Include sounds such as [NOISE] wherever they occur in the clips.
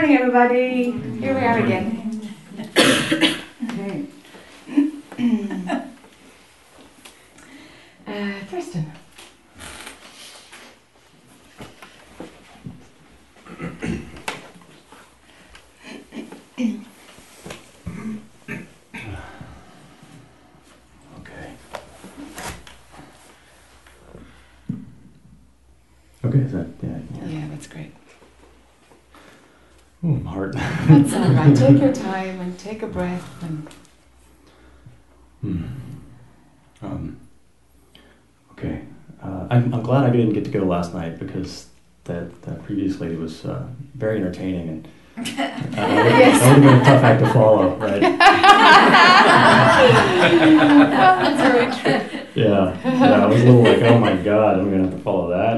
morning, everybody. Here we are again. okay. uh, Kirsten. Okay. Okay, is that, yeah. yeah. Yeah, that's great. Ooh, my heart. That's all right. Take your time and take a breath. And Hmm. Um, okay. Uh, I'm, I'm glad I didn't get to go last night because that, that previous lady was uh, very entertaining and uh, [LAUGHS] that Yes. would have been a tough act to follow, right? that's very true. Yeah. Yeah, I was a little like, oh my god, I'm going to have to follow that.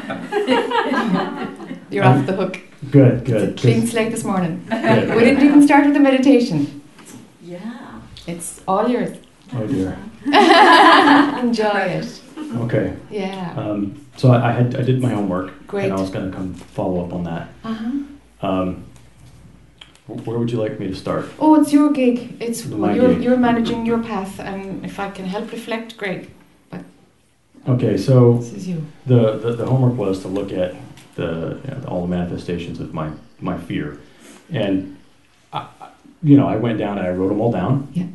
[LAUGHS] You're off the hook. Good, It's a good. clean slate this morning. [LAUGHS] Good. We didn't even start with the meditation. Yeah. It's all yours. Oh dear. [LAUGHS] Enjoy it. Okay. Yeah. Um, so I, I had I did my homework Great. and I was going to come follow up on that. Uh-huh. Um, where would you like me to start? Oh, it's your gig. It's My you're, gig. you're managing your path, and if I can help reflect, great. Okay, so This is you. the, the, the homework was to look at the, you know, all the manifestations of my, my fear. And, I, you know, I went down and I wrote them all down. Yeah.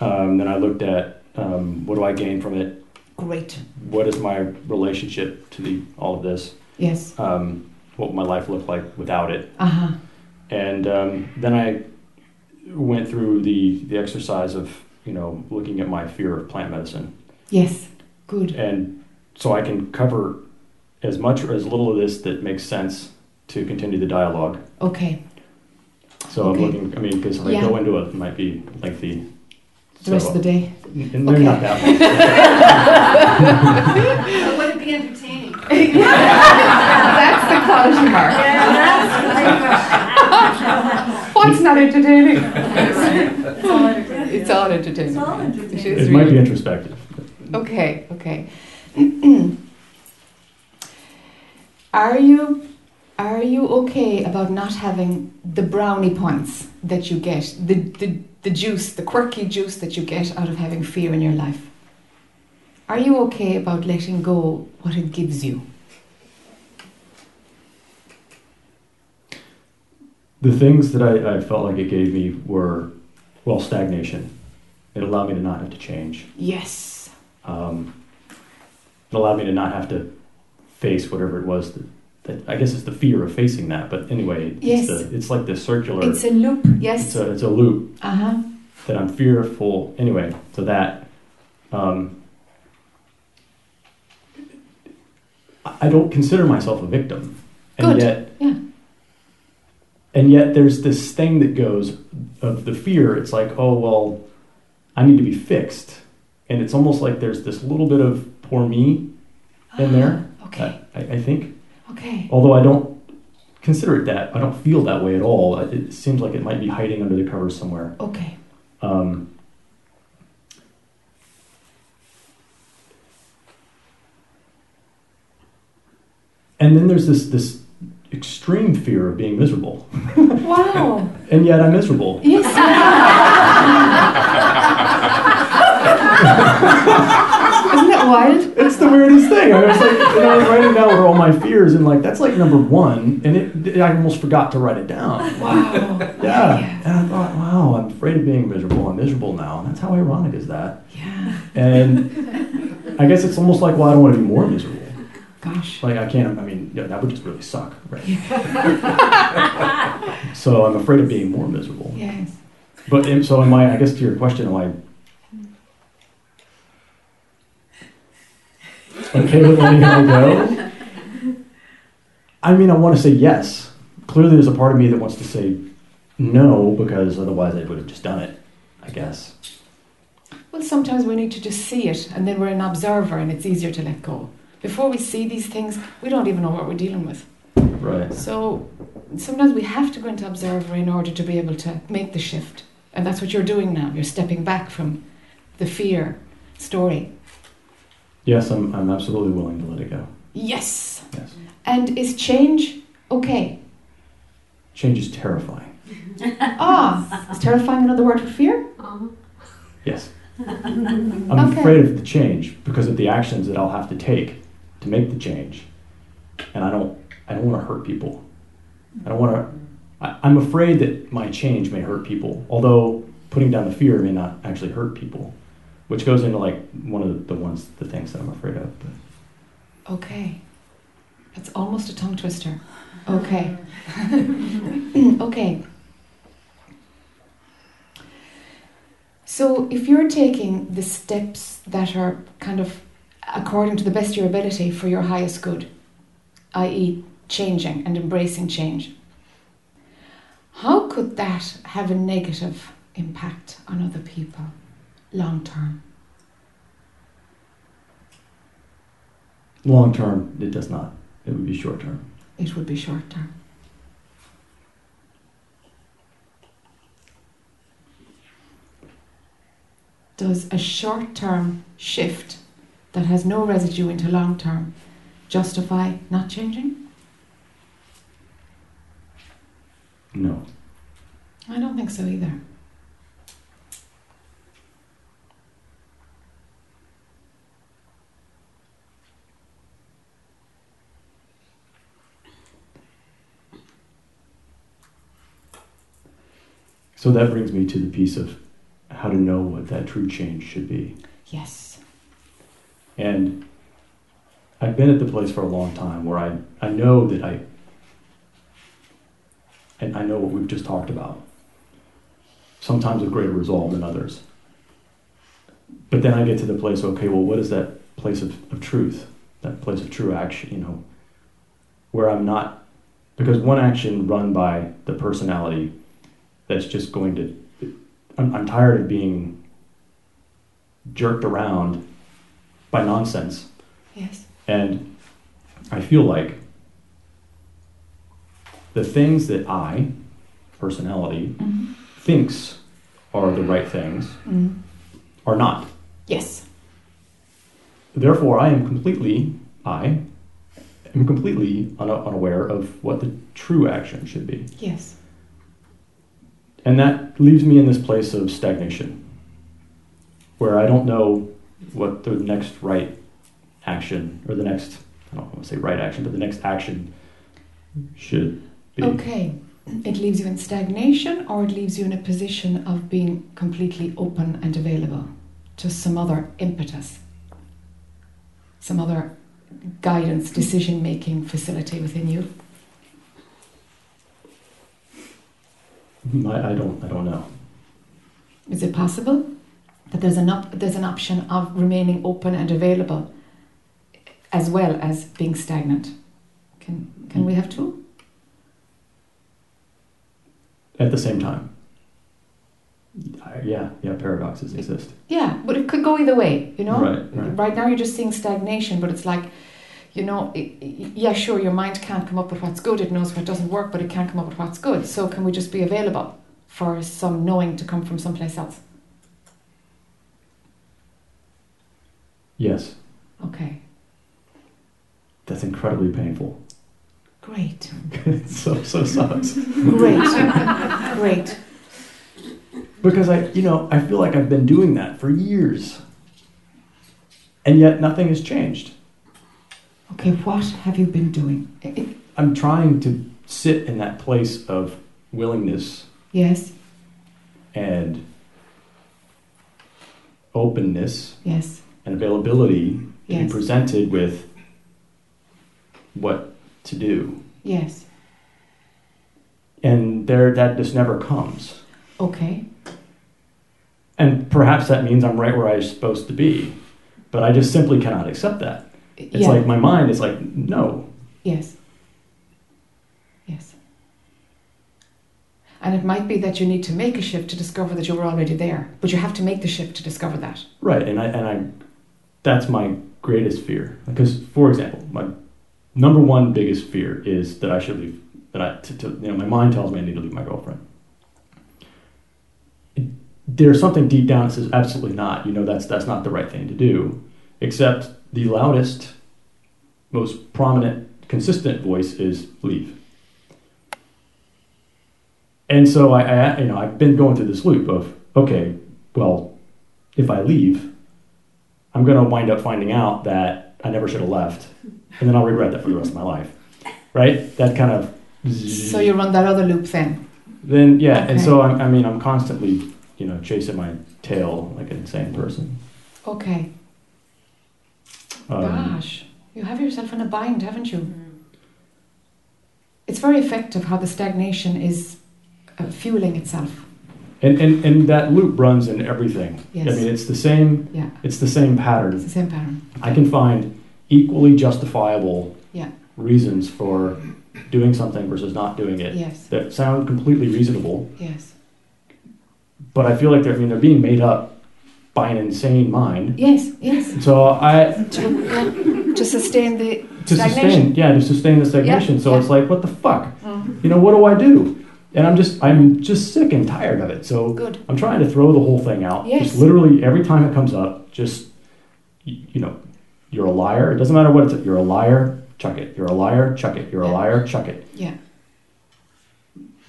Um, then I looked at um, what do I gain from it? Great. What is my relationship to the, all of this? Yes. Um, what would my life look like without it? Uh huh. And um, then I went through the, the exercise of, you know, looking at my fear of plant medicine. Yes. Good. And so I can cover as much or as little of this that makes sense to continue the dialogue. Okay. So Okay. I'm looking, I mean, because if I go into it, it might be lengthy. The rest of the day. And they're not that long. But would it be entertaining? [LAUGHS] That's the quality mark. What's not entertaining? It's all entertaining. It's all entertaining. It is It might be introspective. Okay, okay. [CLEARS THROAT] are you are you okay about not having the brownie points that you get, the, the the juice, the quirky juice that you get out of having fear in your life? Are you okay about letting go what it gives you? The things that I, I felt like it gave me were, well, stagnation. It allowed me to not have to change. Yes. Um, it allowed me to not have to face whatever it was that, that I guess it's the fear of facing that. But anyway, it's, Yes. the, it's like this circular. It's a loop. it's Yes. a it's a loop Uh huh. that I'm fearful. Anyway, so that, um, I I don't consider myself a victim, and Good. yet, Yeah. and yet there's this thing that goes of the fear. It's like, oh well, I need to be fixed, and it's almost like there's this little bit of poor me in there. Okay. I, I think, Okay. although I don't consider it that, I don't feel that way at all. It it seems like it might be hiding under the covers somewhere. Okay. Um, and then there's this this extreme fear of being miserable, [LAUGHS] Wow. and yet I'm miserable. Yes. [LAUGHS] [LAUGHS] Wild? It's the weirdest thing. I was like, and I was writing down what all my fears, and like that's like number one, and it I almost forgot to write it down. Wow. Yeah, and I thought, wow, I'm afraid of being miserable. I'm miserable now, and that's how ironic is that? Yeah. And I guess it's almost like, well, I don't want to be more miserable. Gosh. Like I can't. I mean, yeah, that would just really suck, right? [LAUGHS] so I'm afraid of being more miserable. Yes. But so am I? I guess to your question, am I okay with letting go? I mean, I want to say yes. Clearly, there's a part of me that wants to say no because otherwise I would have just done it. I guess. Well, sometimes we need to just see it, and then we're an observer, and it's easier to let go. Before we see these things, we don't even know what we're dealing with. Right. So sometimes we have to go into observer in order to be able to make the shift. And that's what you're doing now. You're stepping back from the fear story. Yes, I'm. I'm absolutely willing to let it go. Yes. Yes. And is change okay? Change is terrifying. [LAUGHS] Ah, is terrifying another word for fear? Uh-huh. Yes. [LAUGHS] I'm Okay. afraid of the change because of the actions that I'll have to take to make the change. And I don't I don't want to hurt people. I don't want to I, I'm afraid that my change may hurt people, although putting down the fear may not actually hurt people, which goes into like one of the, the ones the things that I'm afraid of. But Okay. That's almost a tongue twister. Okay. [LAUGHS] okay. So if you're taking the steps that are kind of according to the best of your ability for your highest good, i.e., changing and embracing change, how could that have a negative impact on other people long term? long term, it does not. It would be short term. It would be short term. Does a short term shift that has no residue into long term justify not changing? No. I don't think so either. So that brings me to the piece of how to know what that true change should be. Yes. And I've been at the place for a long time where I, I know that I and I know what we've just talked about. Sometimes with greater resolve than others. But then I get to the place, okay, well what is that place of, of truth? That place of true action, you know, where I'm not because one action run by the personality that's just going to I'm, I'm tired of being jerked around by nonsense. Yes. And I feel like the things that I, personality, Mhm. thinks are the right things Mm. are not. Yes. Therefore, I am completely, I am completely una- unaware of what the true action should be. Yes. And that leaves me in this place of stagnation, where I don't know what the next right action, or the next, I don't want to say right action, but the next action should be. Okay. It leaves you in stagnation or it leaves you in a position of being completely open and available to some other impetus, some other guidance, decision making facility within you. Hmm, I, I don't, I don't know. Is it possible that there's an, op- there's an option of remaining open and available as well as being stagnant? Can, can we have two? At the same time. Yeah, yeah, paradoxes exist. Yeah, but it could go either way, you know? Right, right. Right now you're just seeing stagnation, but it's like, you know, i i yeah, sure, your mind can't come up with what's good, it knows what doesn't work, but it can't come up with what's good. So can we just be available for some knowing to come from someplace else? Yes, Okay, that's incredibly painful. great, it [LAUGHS] so, so sucks. great, great. Because I, you know, I feel like I've been doing that for years. And yet nothing has changed. Okay, what have you been doing? I'm trying to sit in that place of willingness yes, and openness yes, and availability to be presented with what to do. yes. And there that just never comes. Okay, And perhaps that means I'm right where I'm supposed to be. But I just simply cannot accept that. It's yeah, like my mind is like, no. yes, yes. And it might be that you need to make a shift to discover that you were already there, but you have to make the shift to discover that. Right. And I and I that's my greatest fear. Because for example, my number one biggest fear is that I should leave that I to, to you know, my mind tells me I need to leave my girlfriend. It- there's something deep down that says absolutely not. You know that's that's not the right thing to do. Except the loudest, most prominent consistent voice is leave. And so I, I, you know, I've been going through this loop of, okay, well, if I leave, I'm going to wind up finding out that I never should have left, and then I'll regret that for the rest of my life, right? That kind of. So you run that other loop then. Then yeah, and so I'm, I mean, I'm constantly, you know, chasing my tail like an insane person. Okay. Um, Gosh, you have yourself in a bind, haven't you? It's very effective how the stagnation is uh, fueling itself. and, and and that loop runs in everything. Yes. I mean, it's the same. Yeah, It's the same it's pattern. the same pattern. I can find equally justifiable Yeah. reasons for doing something versus not doing it Yes, that sound completely reasonable, yes, but I feel like they're I mean they're being made up by an insane mind. yes, yes. So I To, to sustain the to Stagnation. sustain yeah to sustain the stagnation. so yeah. it's like what the fuck? Mm, You know what do I do? And I'm just I'm just sick and tired of it. So good. I'm trying to throw the whole thing out. Yes. Just literally every time it comes up, just you know, you're a liar. It doesn't matter what it's. You're a liar. Chuck it. You're a liar. Chuck it. You're a liar. Chuck it. Yeah.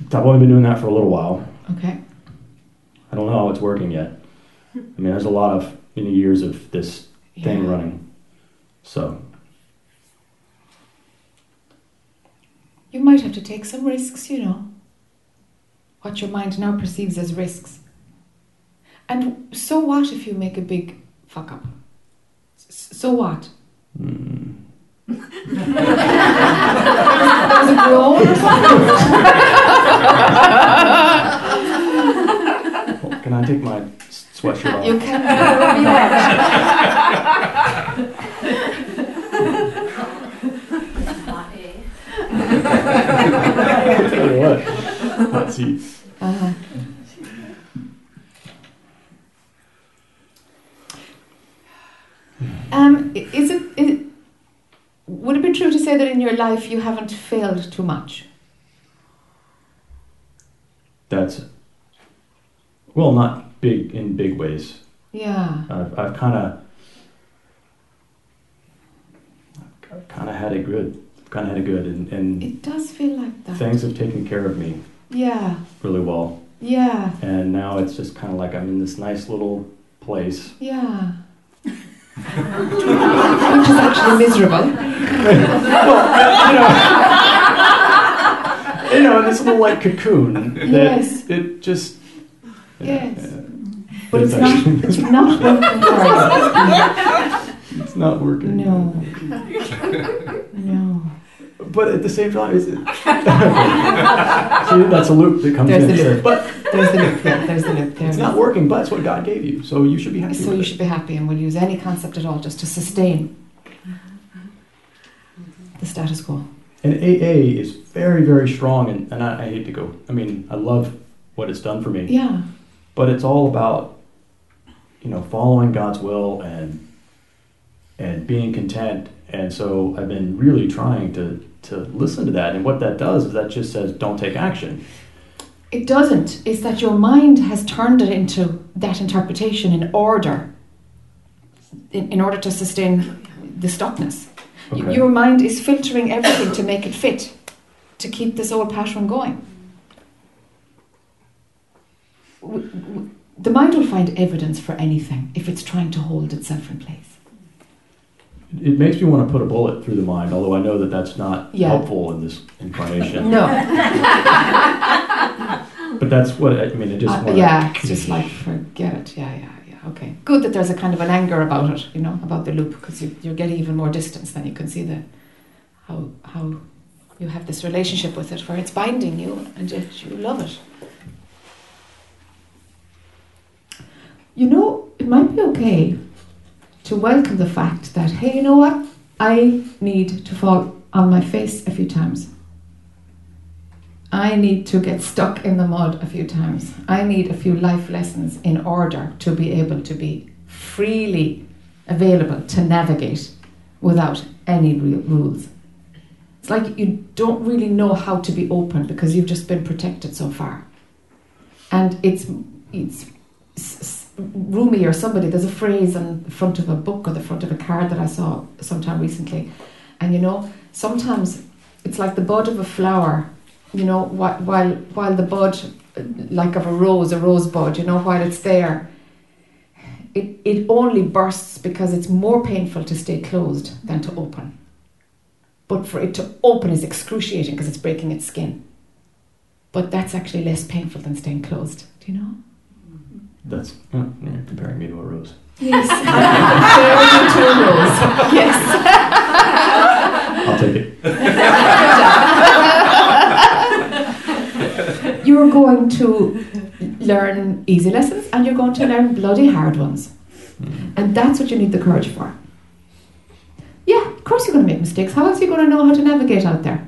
I've only been doing that for a little while. Okay. I don't know how it's working yet. I mean, there's a lot of many years of this thing Yeah. running. So You might have to take some risks, you know. What your mind now perceives as risks. And so what if you make a big fuck up? So what? mm, That a groan or something? well, [LAUGHS] can I take my s- sweatshirt off? You can do whatever you want. Hot A. I'll tell you what. Hot seats. Uh-huh. Um, is it, is, would it be true to say that in your life you haven't failed too much? That's well, not big in big ways. Yeah. I've, I've kind of, I've kind of had it good. Kind of had it good, and, and It does feel like that. things have taken care of me Yeah. really well. Yeah. And now it's just kind of like I'm in this nice little place. Yeah. [LAUGHS] Which is actually miserable. You know, this little like cocoon. That Yes. It just. Yes. Yeah, But it's It's not actually it's not working for it's not working. No. No. But at the same time, it's. [LAUGHS] See, that's a loop that comes There's in. the loop. But There's the loop, yeah, there's the loop. There it's not working, but it's what God gave you. So you should be happy So with you it. should be happy and we'll use any concept at all just to sustain the status quo. And AA is very, very strong, and, and I, I hate to go. I mean, I love what it's done for me, Yeah. but it's all about, you know, following God's will and and being content. And so I've been really trying to to listen to that. And what that does is that just says, don't take action. It doesn't. It's that your mind has turned it into that interpretation in order, in, in order to sustain the stuckness. Okay. Your mind is filtering everything to make it fit, to keep this old pattern going. W- w- The mind will find evidence for anything if it's trying to hold itself in place. It makes me want to put a bullet through the mind, although I know that that's not Yeah. helpful in this incarnation. No, [LAUGHS] But that's what I mean. I just Uh, want yeah, it's just like forget it. Yeah, yeah, yeah. Okay, good that there's a kind of an anger about it, you know, about the loop, because you, you're getting even more distance. Then you can see the how how you have this relationship with it, where it's binding you, and yet you love it. You know, it might be okay to welcome the fact that hey, you know what? I need to fall on my face a few times. I need to get stuck in the mud a few times. I need a few life lessons in order to be able to be freely available to navigate without any real rules. It's like you don't really know how to be open because you've just been protected so far. And it's it's Rumi or somebody. There's a phrase on the front of a book or the front of a card that I saw sometime recently, and you know sometimes it's like the bud of a flower, you know, whi- while while the bud, like of a rose, a rosebud, you know, while it's there, it, it only bursts because it's more painful to stay closed than to open. But for it to open is excruciating because it's breaking its skin. But that's actually less painful than staying closed. Do you know? That's oh, you're comparing me to a rose. Yes. [LAUGHS] Comparing you to a rose. Yes. I'll take it. [LAUGHS] You're going to learn easy lessons and you're going to learn bloody hard ones. Mhm. And that's what you need the courage for. Yeah, of course you're going to make mistakes. How else are you going to know how to navigate out there?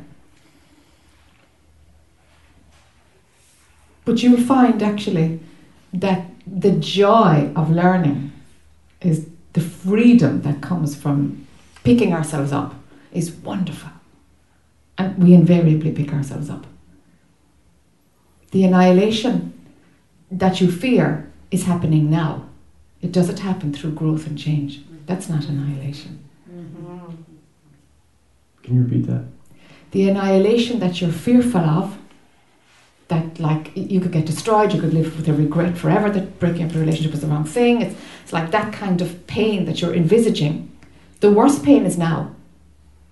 But you'll find actually that the joy of learning is the freedom that comes from picking ourselves up is wonderful. And we invariably pick ourselves up. The annihilation that you fear is happening now. It doesn't happen through growth and change. That's not annihilation. Mm-hmm. Can you repeat that? The annihilation that you're fearful of, that like you could get destroyed, you could live with a regret forever that breaking up a relationship was the wrong thing. It's, it's like that kind of pain that you're envisaging. The worst pain is now.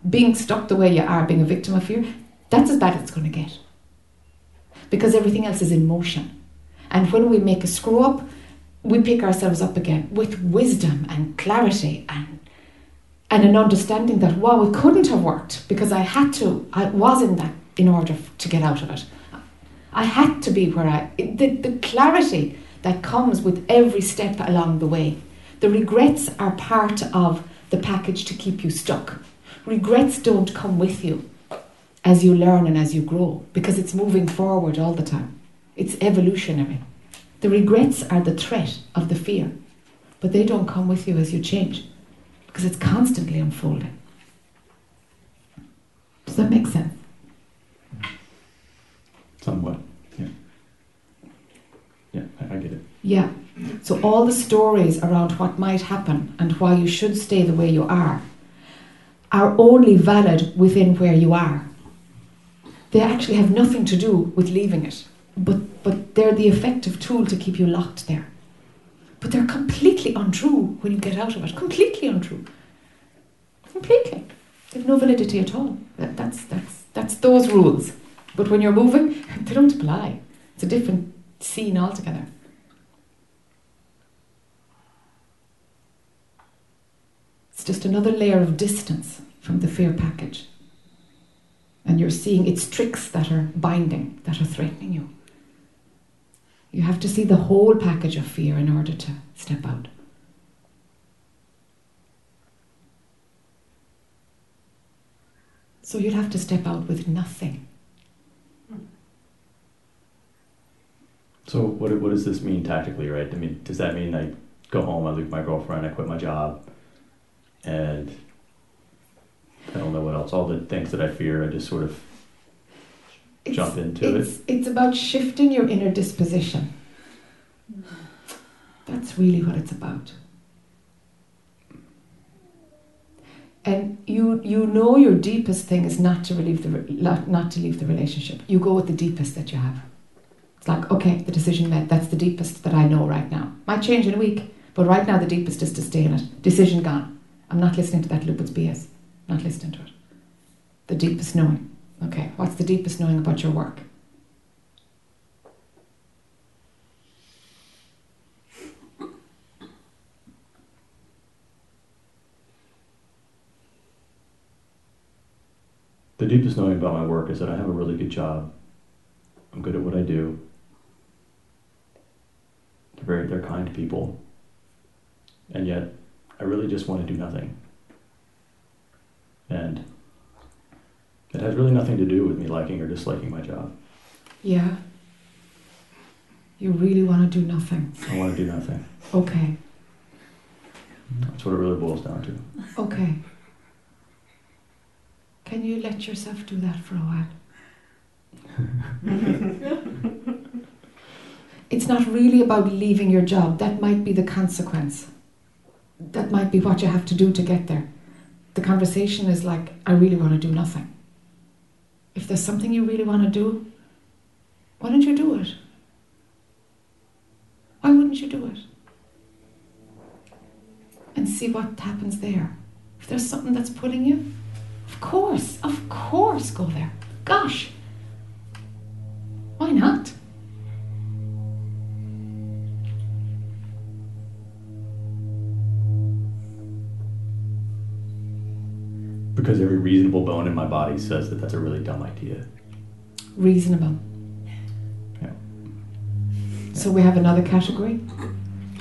Being stuck the way you are, being a victim of fear, that's as bad as it's going to get. Because everything else is in motion. And when we make a screw up, we pick ourselves up again with wisdom and clarity and and an understanding that wow, it couldn't have worked because I had to. I was in that in order to get out of it. I had to be where I. The, the clarity that comes with every step along the way. The regrets are part of the package to keep you stuck. Regrets don't come with you as you learn and as you grow because it's moving forward all the time. It's evolutionary. The regrets are the threat of the fear, but they don't come with you as you change because it's constantly unfolding. Does that make sense? Somewhat. Yeah. Yeah, I, I get it. Yeah. So all the stories around what might happen and why you should stay the way you are are only valid within where you are. They actually have nothing to do with leaving it, but but they're the effective tool to keep you locked there. But they're completely untrue when you get out of it. Completely untrue. Completely. They've no validity at all. That, that's that's that's those rules. But when you're moving, [LAUGHS] they don't apply. It's a different scene altogether. It's just another layer of distance from the fear package. And you're seeing its tricks that are binding, that are threatening you. You have to see the whole package of fear in order to step out. So you'll have to step out with nothing. So what what does this mean tactically, right? I mean, does that mean I go home, I leave my girlfriend, I quit my job, and I don't know what else. All the things that I fear, I just sort of jump into it's, It's about shifting your inner disposition. That's really what it's about. And you you know your deepest thing is not to relieve the not to leave the relationship. You go with the deepest that you have. Like okay, the decision made. That's the deepest that I know right now. Might change in a week, but right now the deepest is to stay in it. Decision gone. I'm not listening to that Lupin's BS. Not listening to it. The deepest knowing. Okay, what's the deepest knowing about your work? The deepest knowing about my work is that I have a really good job. I'm good at what I do. They're very they're kind people. And yet I really just want to do nothing. And it has really nothing to do with me liking or disliking my job. Yeah. You really want to do nothing. I want to do nothing. Okay. That's what it really boils down to. Okay. Can you let yourself do that for a while? [LAUGHS] it's not really about leaving your job. That might be the consequence. That might be what you have to do to get there. the conversation is like, I really want to do nothing. If there's something you really want to do, why don't you do it? Why wouldn't you do it? And see what happens there. If there's something that's pulling you, of course, of course, go there. Gosh, why not? Because every reasonable bone in my body says that that's a really dumb idea. Reasonable. Yeah. So we have another category.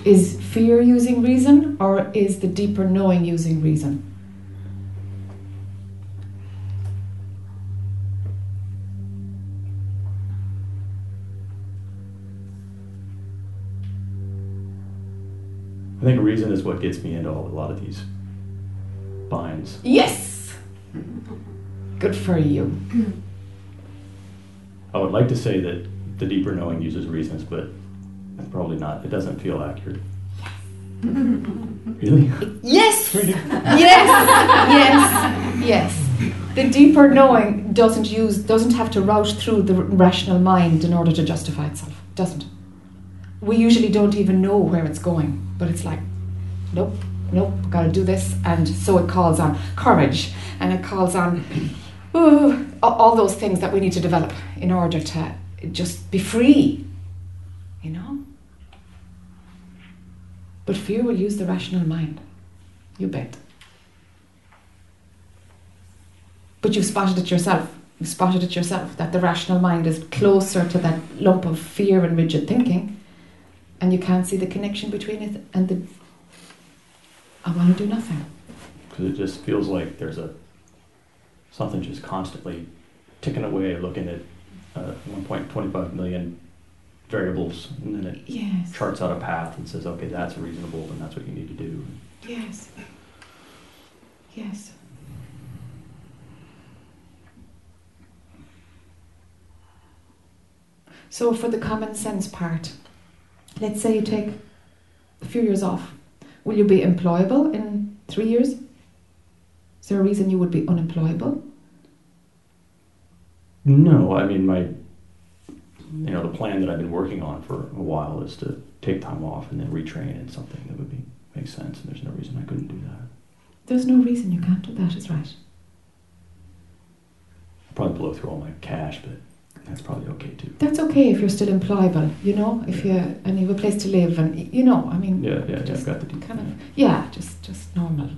Is fear using reason or is the deeper knowing using reason? I think reason is what gets me into all, a lot of these binds. Yes! Good for you. I would like to say that the deeper knowing uses reasons, but probably not. It doesn't feel accurate. really? Yes! yes! Yes! Yes. The deeper knowing doesn't use doesn't have to route through the rational mind in order to justify itself. Doesn't. We usually don't even know where it's going, but it's like, nope, nope, gotta do this, and so it calls on courage, and it calls on ooh, all those things that we need to develop in order to just be free, you know. But fear will use the rational mind. You bet. But you've spotted it yourself. You've spotted it yourself that the rational mind is closer to that lump of fear and rigid thinking, and you can't see the connection between it and the I want to do nothing. Because it just feels like there's a something just constantly ticking away, looking at uh, 1.25 million variables, and then it Yes. charts out a path and says, okay, that's reasonable, and that's what you need to do. Yes. Yes. So, for the common sense part, let's say you take a few years off. Will you be employable in three years? Is there a reason you would be unemployable? No, I mean my, you know, the plan that I've been working on for a while is to take time off and then retrain in something that would be make sense, and there's no reason I couldn't do that. There's no reason you can't do that, is right. I'll probably blow through all my cash, but that's probably okay too. That's okay if you're still employable, you know, if you and you have a place to live, and you know, I mean, Yeah, yeah, yeah. Just I've got the deep. kind of yeah, just just normal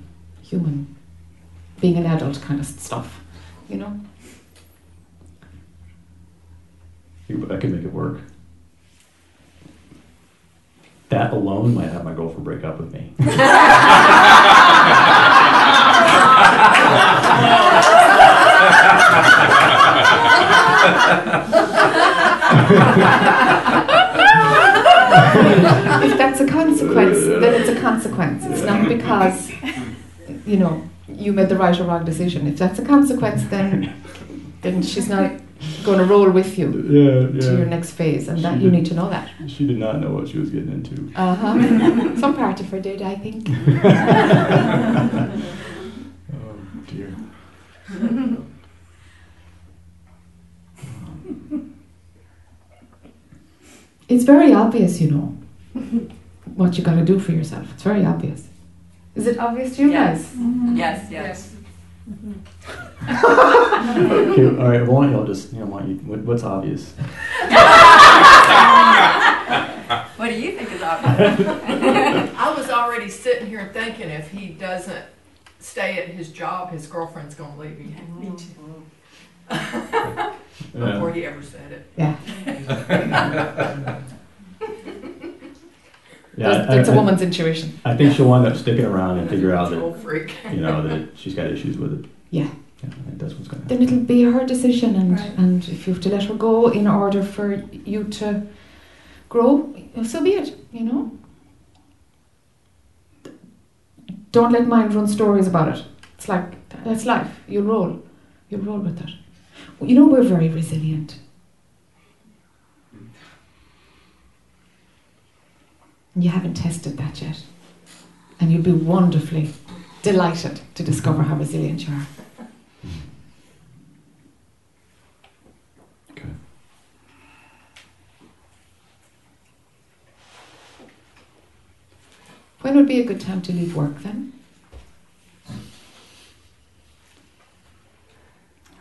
human being an adult kind of stuff, you know. You- I could make it work. That alone might have my girlfriend break up with me. [LAUGHS] [LAUGHS] if that's a consequence, then it's a consequence. It's not because you know you made the right or wrong decision. If that's a consequence, then then she's not going to roll with you yeah, to your next phase, and that She you did. need to know that. She did not know what she was getting into. Uh huh. [LAUGHS] Some part of her did, I think. [LAUGHS] [LAUGHS] Oh dear. It's very obvious, you know, what you got to do for yourself. It's very obvious. Is it obvious to you Yes. guys? Mm-hmm. Yes, yes. Mm-hmm. Okay, [LAUGHS] all right. Well, why don't y'all just, you know, why you, what, what's obvious? [LAUGHS] What do you think is obvious? [LAUGHS] I was already sitting here thinking if he doesn't stay at his job, his girlfriend's gonna leave him. Me too. Before he ever said it. Yeah. Yeah, There's- I, it's a I- woman's intuition. I think she'll wind up sticking around and figure out that Control freak. you know that she's got issues with it. Yeah. Yeah, I think that's what's going to Then happen. it'll be her decision, and Right. and if you have to let her go in order for you to grow, so be it. You know. Don't let mind run stories about it. It's like that's life. You'll roll. You'll roll with it. You know we're very resilient. You haven't tested that yet, and you'll be wonderfully delighted to discover how resilient you are. Okay. When would be a good time to leave work then?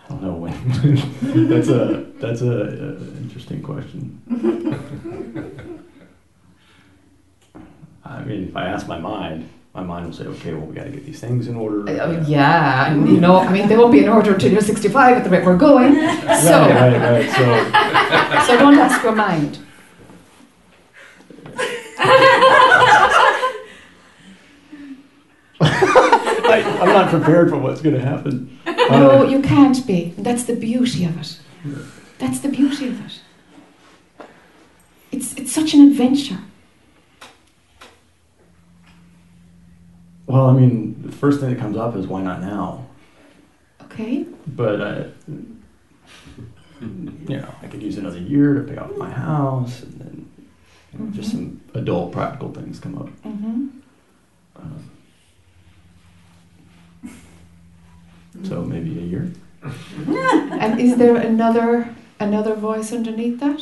I don't know when. that's a that's a, uh interesting question. I mean, if I ask my mind, my mind will say, "Okay, well, we got to get these things in order." Uh, yeah, you know, I mean, they won't be in order until you're 65 at the rate we're going. Right, right, right. So, [LAUGHS] so don't ask your mind. I, I'm not prepared for what's going to happen. No, Uh, you can't be. That's the beauty of it. That's the beauty of it. It's it's such an adventure. well, I mean, the first thing that comes up is why not now? Okay. But uh, you know, I could use another year to pay off my house, and then you know, just some adult practical things come up. Mm-hmm. Um, so maybe a year. And is there another another voice underneath that?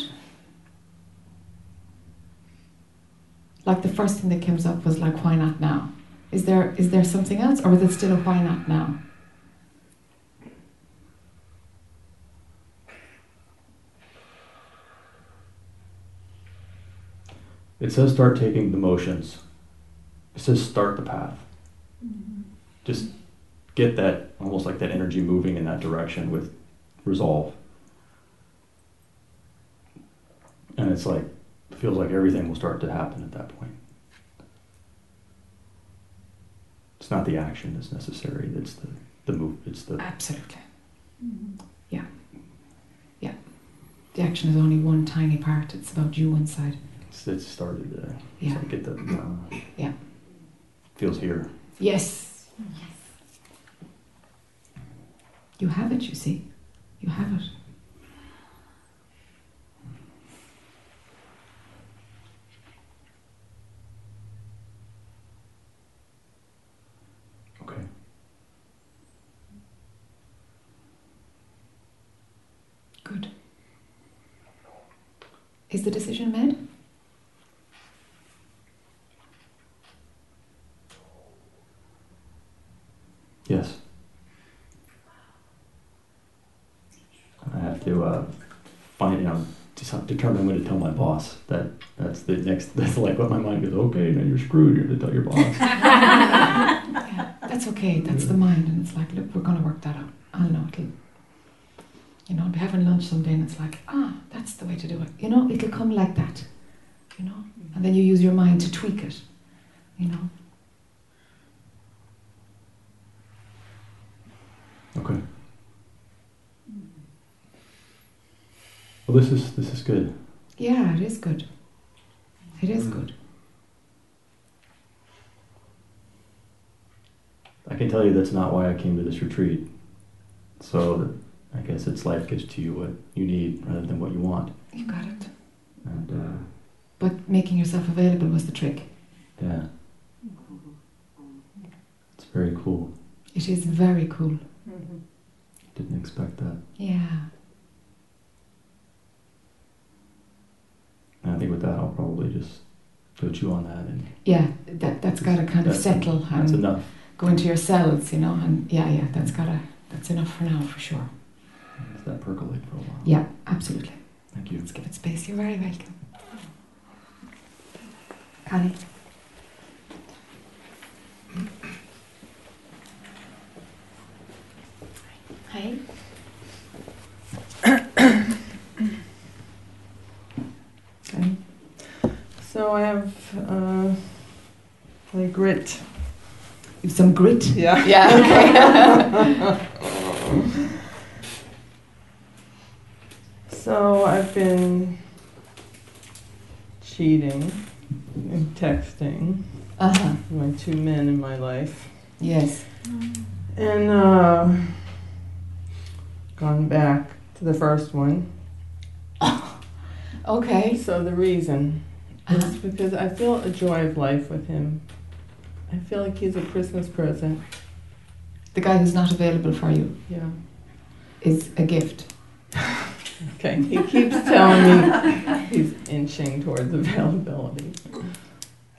Like the first thing that comes up was like, why not now? Is there is there something else, or is it still a why not now? It says start taking the motions. It says start the path. Mm-hmm. Just get that almost like that energy moving in that direction with resolve. And it's like it feels like everything will start to happen at that point. It's not the action that's necessary, it's the, the move it's the Absolutely. Yeah. Yeah. The action is only one tiny part. It's about you inside. it's, it's started to Yeah. get the uh, Yeah. feels here. Yes. You have it, you see. You have it. Okay. Good. Is the decision made? Yes. I have to uh, find, you know, deci- determine when to tell my boss. That that's the next. [LAUGHS] That's like what my mind goes. Okay, now you're screwed. You have to tell your boss. Yeah, [LAUGHS] [LAUGHS] that's okay. That's the mind, and it's like, look, we're going to work that out. I'll know it'll. You know, I'll be having lunch someday, and it's like, ah, that's the way to do it. You know, it'll come like that. You know, and then you use your mind to tweak it. You know. okay. Well, this is this is good. Yeah, it is good. It is good. I can tell you that's not why I came to this retreat. So I guess it's life gives to you what you need rather than what you want. You got it. And uh, But making yourself available was the trick. yeah, it's very cool. It is very cool. Didn't expect that. Yeah. And I think with that, I'll probably just go chew on that, and Yeah, that, that's got to kind of settle that's and enough. go into your cells, you know, and yeah, yeah, that's got to, that's enough for now, for sure. Let that percolate for a while. Yeah, absolutely. Thank you. Let's give it space. You're very welcome. Connie. Hi. [CLEARS THROAT] [COUGHS] Okay. So I have uh, like grit. You've some grit. Yeah. Yeah, okay. [LAUGHS] So I've been cheating and texting uh-huh. my two men in my life, Yes. and uh, gone back to the first one. [LAUGHS] Okay. So the reason Uh-huh. because I feel a joy of life with him. I feel like he's a Christmas present. The guy who's not available for you Yeah. is a gift. Okay. He keeps telling me he's inching towards availability.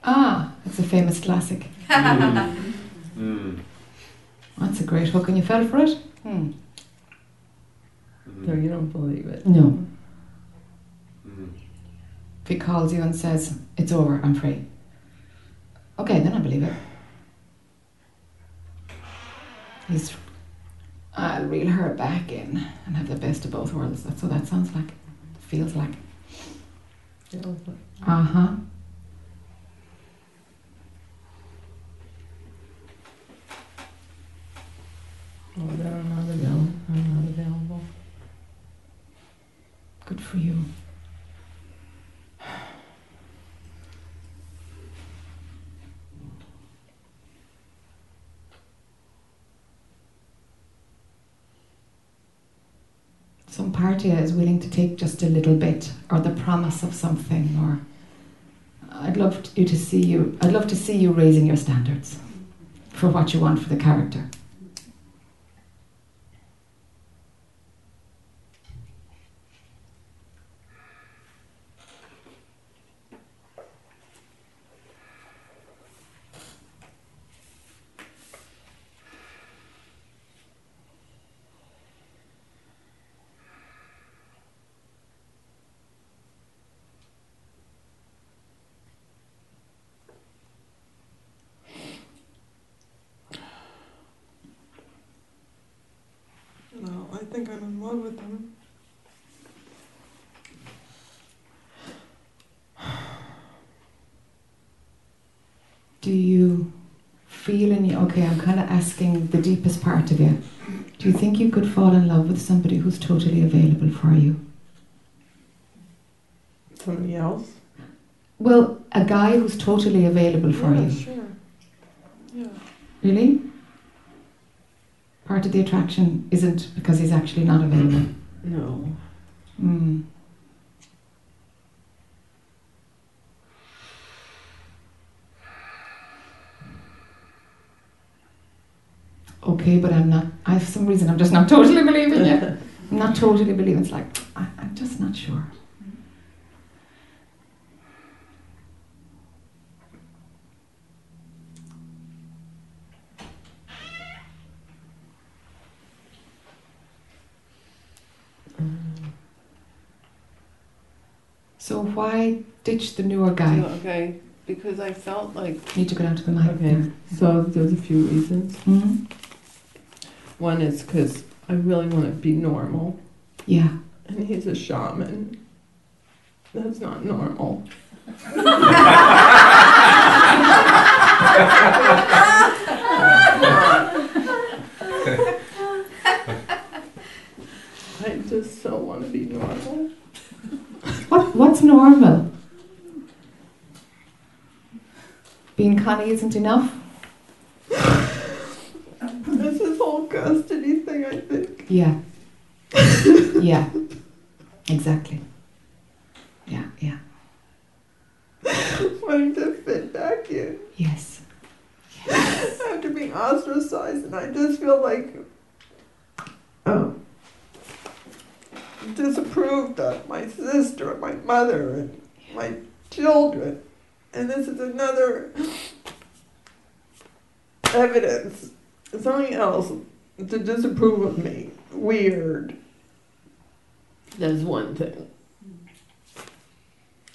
Ah, it's a famous classic. Mm. That's a great hook, and you fell for it? Hmm. So you don't believe it? No. If he calls you and says, It's over, I'm free. Okay, then I believe it. He's, I'll reel her back in and have the best of both worlds. That's what that sounds like. Feels like. Uh huh. Oh, then I'm not available. I'm not available. Good for you. Some party is willing to take just a little bit, or the promise of something, or I'd love you to see you. I'd love to see you raising your standards for what you want for the character. No, I think I'm in love with him. Do you feel in you? Okay, I'm kind of asking the deepest part of you. Do you think you could fall in love with somebody who's totally available for you? Somebody else? Well, a guy who's totally available for yeah, you. sure. Yeah. Really? Part of the attraction isn't because he's actually not available. No. Mm. Okay, but I'm not. I have some reason. I'm just not [LAUGHS] totally believing it. [LAUGHS] I'm not totally believing. It's like I, I'm just not sure. So why ditch the newer guy? okay, because I felt like. Need to go down to the mic. Okay, so there's a few reasons. hmm One is because I really want to be normal, Yeah. and he's a shaman. That's not normal. I just don't want to be normal. What What's normal? Being Connie isn't enough. It's this whole custody thing, I think. Yeah. yeah. Exactly. Yeah. Yeah. Wanting to fit back in Yes. yes. after being ostracized, and I just feel like um, disapproved of my sister and my mother and my children. And this is another evidence, something else to disapprove of me. Weird. That's one thing.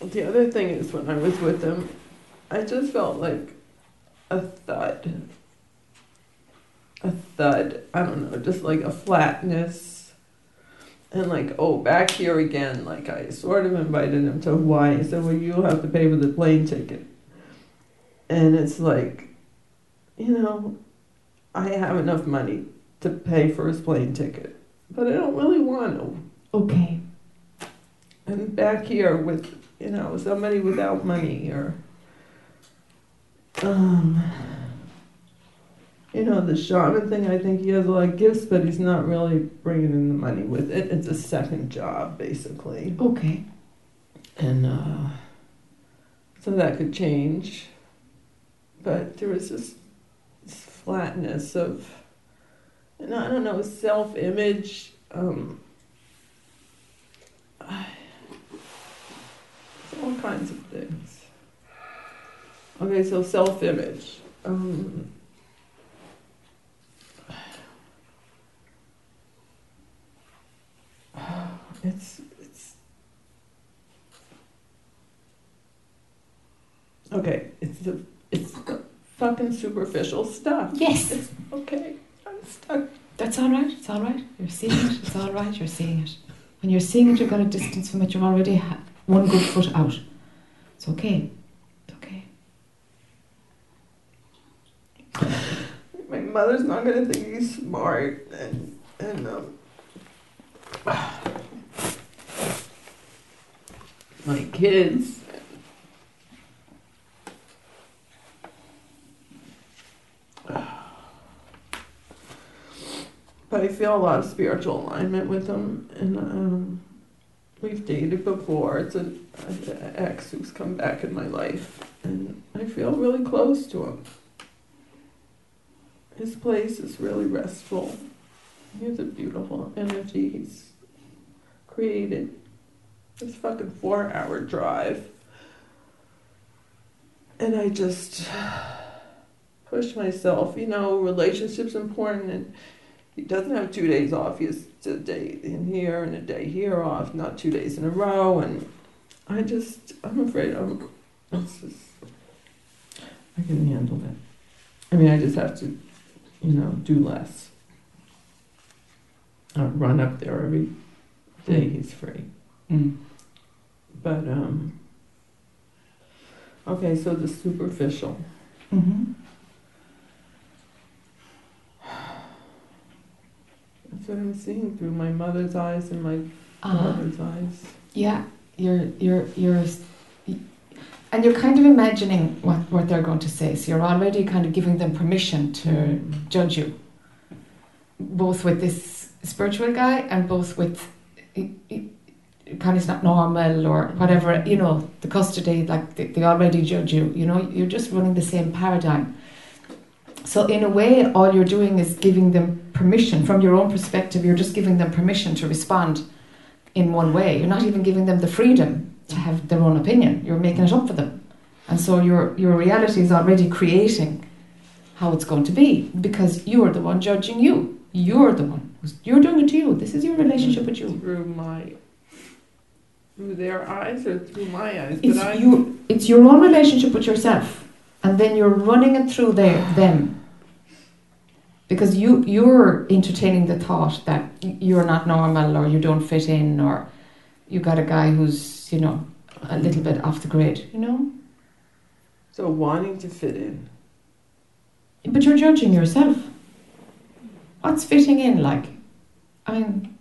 The other thing is when I was with him, I just felt like a thud. A thud. I don't know, just like a flatness. And like, oh, back here again, like I sort of invited him to Hawaii. He said, well, you'll have to pay for the plane ticket. And it's like, you know, I have enough money to pay for his plane ticket, but I don't really want to. Okay. And back here with, you know, somebody without money or, um, you know, the shaman thing, I think he has a lot of gifts, but he's not really bringing in the money with it. It's a second job, basically. Okay. And, uh, so that could change. But there was just flatness of, and I don't know, self image. Um, all kinds of things. Okay, so self image. Um, it's it's okay. It's the it's fucking superficial stuff. Yes, It's okay. I'm stuck. that's all right. It's all right. You're seeing it. It's all right. You're seeing it. When you're seeing it, you've got a distance from it. You're already ha- one good foot out. It's okay. It's okay. My mother's not gonna think he's smart, and and um, [SIGHS] my kids. But I feel a lot of spiritual alignment with him, and um, we've dated before. It's an an ex who's come back in my life, and I feel really close to him. His place is really restful. He has a beautiful energy he's created. This fucking four hour drive. And I just push myself, you know, relationships important and he doesn't have two days off. He has a day in here and a day here off, not two days in a row and I just I'm afraid I'm just I can handle it. I mean I just have to you know, do less. Uh, run up there every day he's free. Mm. But, um, okay, so the superficial. hmm That's what I'm seeing through my mother's eyes and my Uh, father's eyes. yeah, you're you're you're, and you're kind of imagining what what they're going to say. So you're already kind of giving them permission to judge you, both with this spiritual guy and both with kind of not normal or whatever. You know, the custody like they, they already judge you. You know, you're just running the same paradigm. So in a way, all you're doing is giving them permission from your own perspective. You're just giving them permission to respond in one way. You're not even giving them the freedom to have their own opinion. You're making it up for them. And so your your reality is already creating how it's going to be because you're the one judging you. You're the one who's you're doing it to you. This is your relationship with you. Through my, through their eyes or through my eyes? It's but I, you it's your own relationship with yourself. And then you're running it through their them. Because you you're entertaining the thought that you're not normal or you don't fit in or you got a guy who's, you know, a little bit off the grid, you know? so wanting to fit in. But you're judging yourself. What's fitting in like? I mean,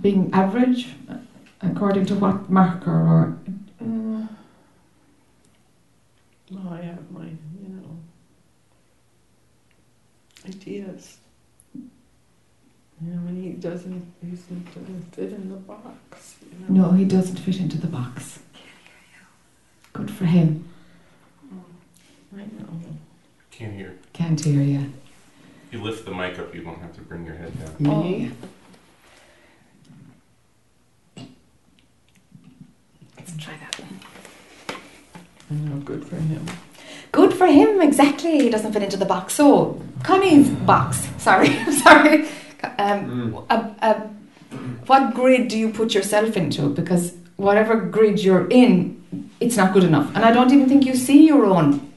being average, uh, according to what marker or. Uh, well, I have know, ideas. You know, and he doesn't, he doesn't fit in the box. You know? No, he doesn't fit into the box. Good for him. Mm, I know. Can't hear. Can't hear you. If you lift the mic up, you don't have to bring your head down. Me? Oh. Let's try that. I know, good for him. Good for him, exactly. He doesn't fit into the box. So, Connie's box. Sorry, [LAUGHS] sorry. Um, a, a, what grid do you put yourself into? Because whatever grid you're in, it's not good enough. And I don't even think you see your own.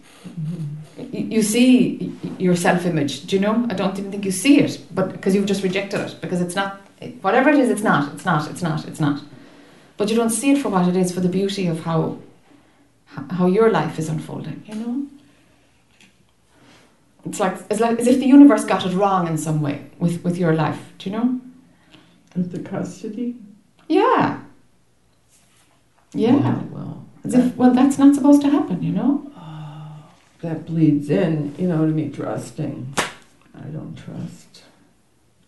You you see your self-image. Do you know? I don't even think you see it, but because you've just rejected it because it's not. Whatever it is, it's not. It's not. It's not. It's not. But you don't see it for what it is, for the beauty of how how your life is unfolding. You know. It's like it's like as if the universe got it wrong in some way with with your life. Do you know? With the custody? Yeah. Yeah. Well, well, As if well, that's not supposed to happen. You know. [SIGHS] that bleeds in, you know, to me trusting. I don't trust.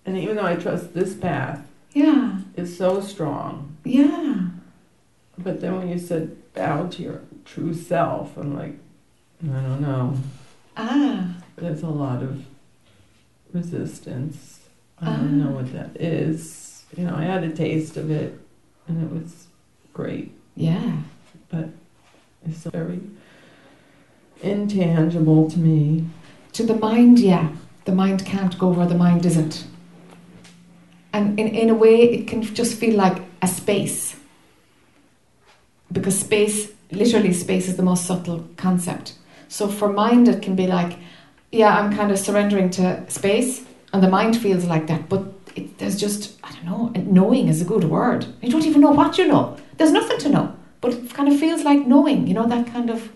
And even though I trust this path, Yeah. it's so strong. Yeah. But then when you said bow to your true self, I'm like, I don't know. Ah, there's a lot of resistance. I don't know Ah. what that is. You know, I had a taste of it, and it was great. yeah. But it's very intangible to me. To the mind, yeah. The mind can't go where the mind isn't. And in, in a way, it can just feel like a space. Because space, literally, space is the most subtle concept. So for mind, it can be like, yeah, I'm kind of surrendering to space, and the mind feels like that. But it, there's just, I don't know, knowing is a good word. You don't even know what you know. There's nothing to know. But it kind of feels like knowing, you know, that kind of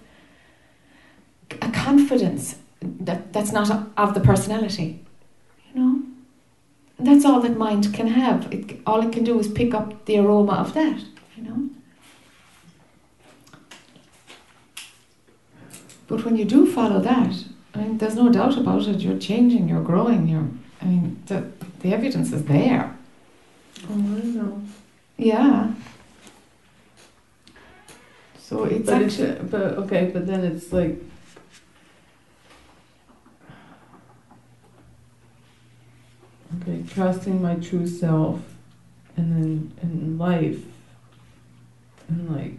a confidence that that's not of the personality you know that's all that mind can have it, all it can do is pick up the aroma of that you know but when you do follow that i mean there's no doubt about it. You're changing you're growing you're i mean the, the evidence is there. Oh, I know. yeah. So it's but it's, actually but okay, but then it's like okay, trusting my true self, and then in life, and like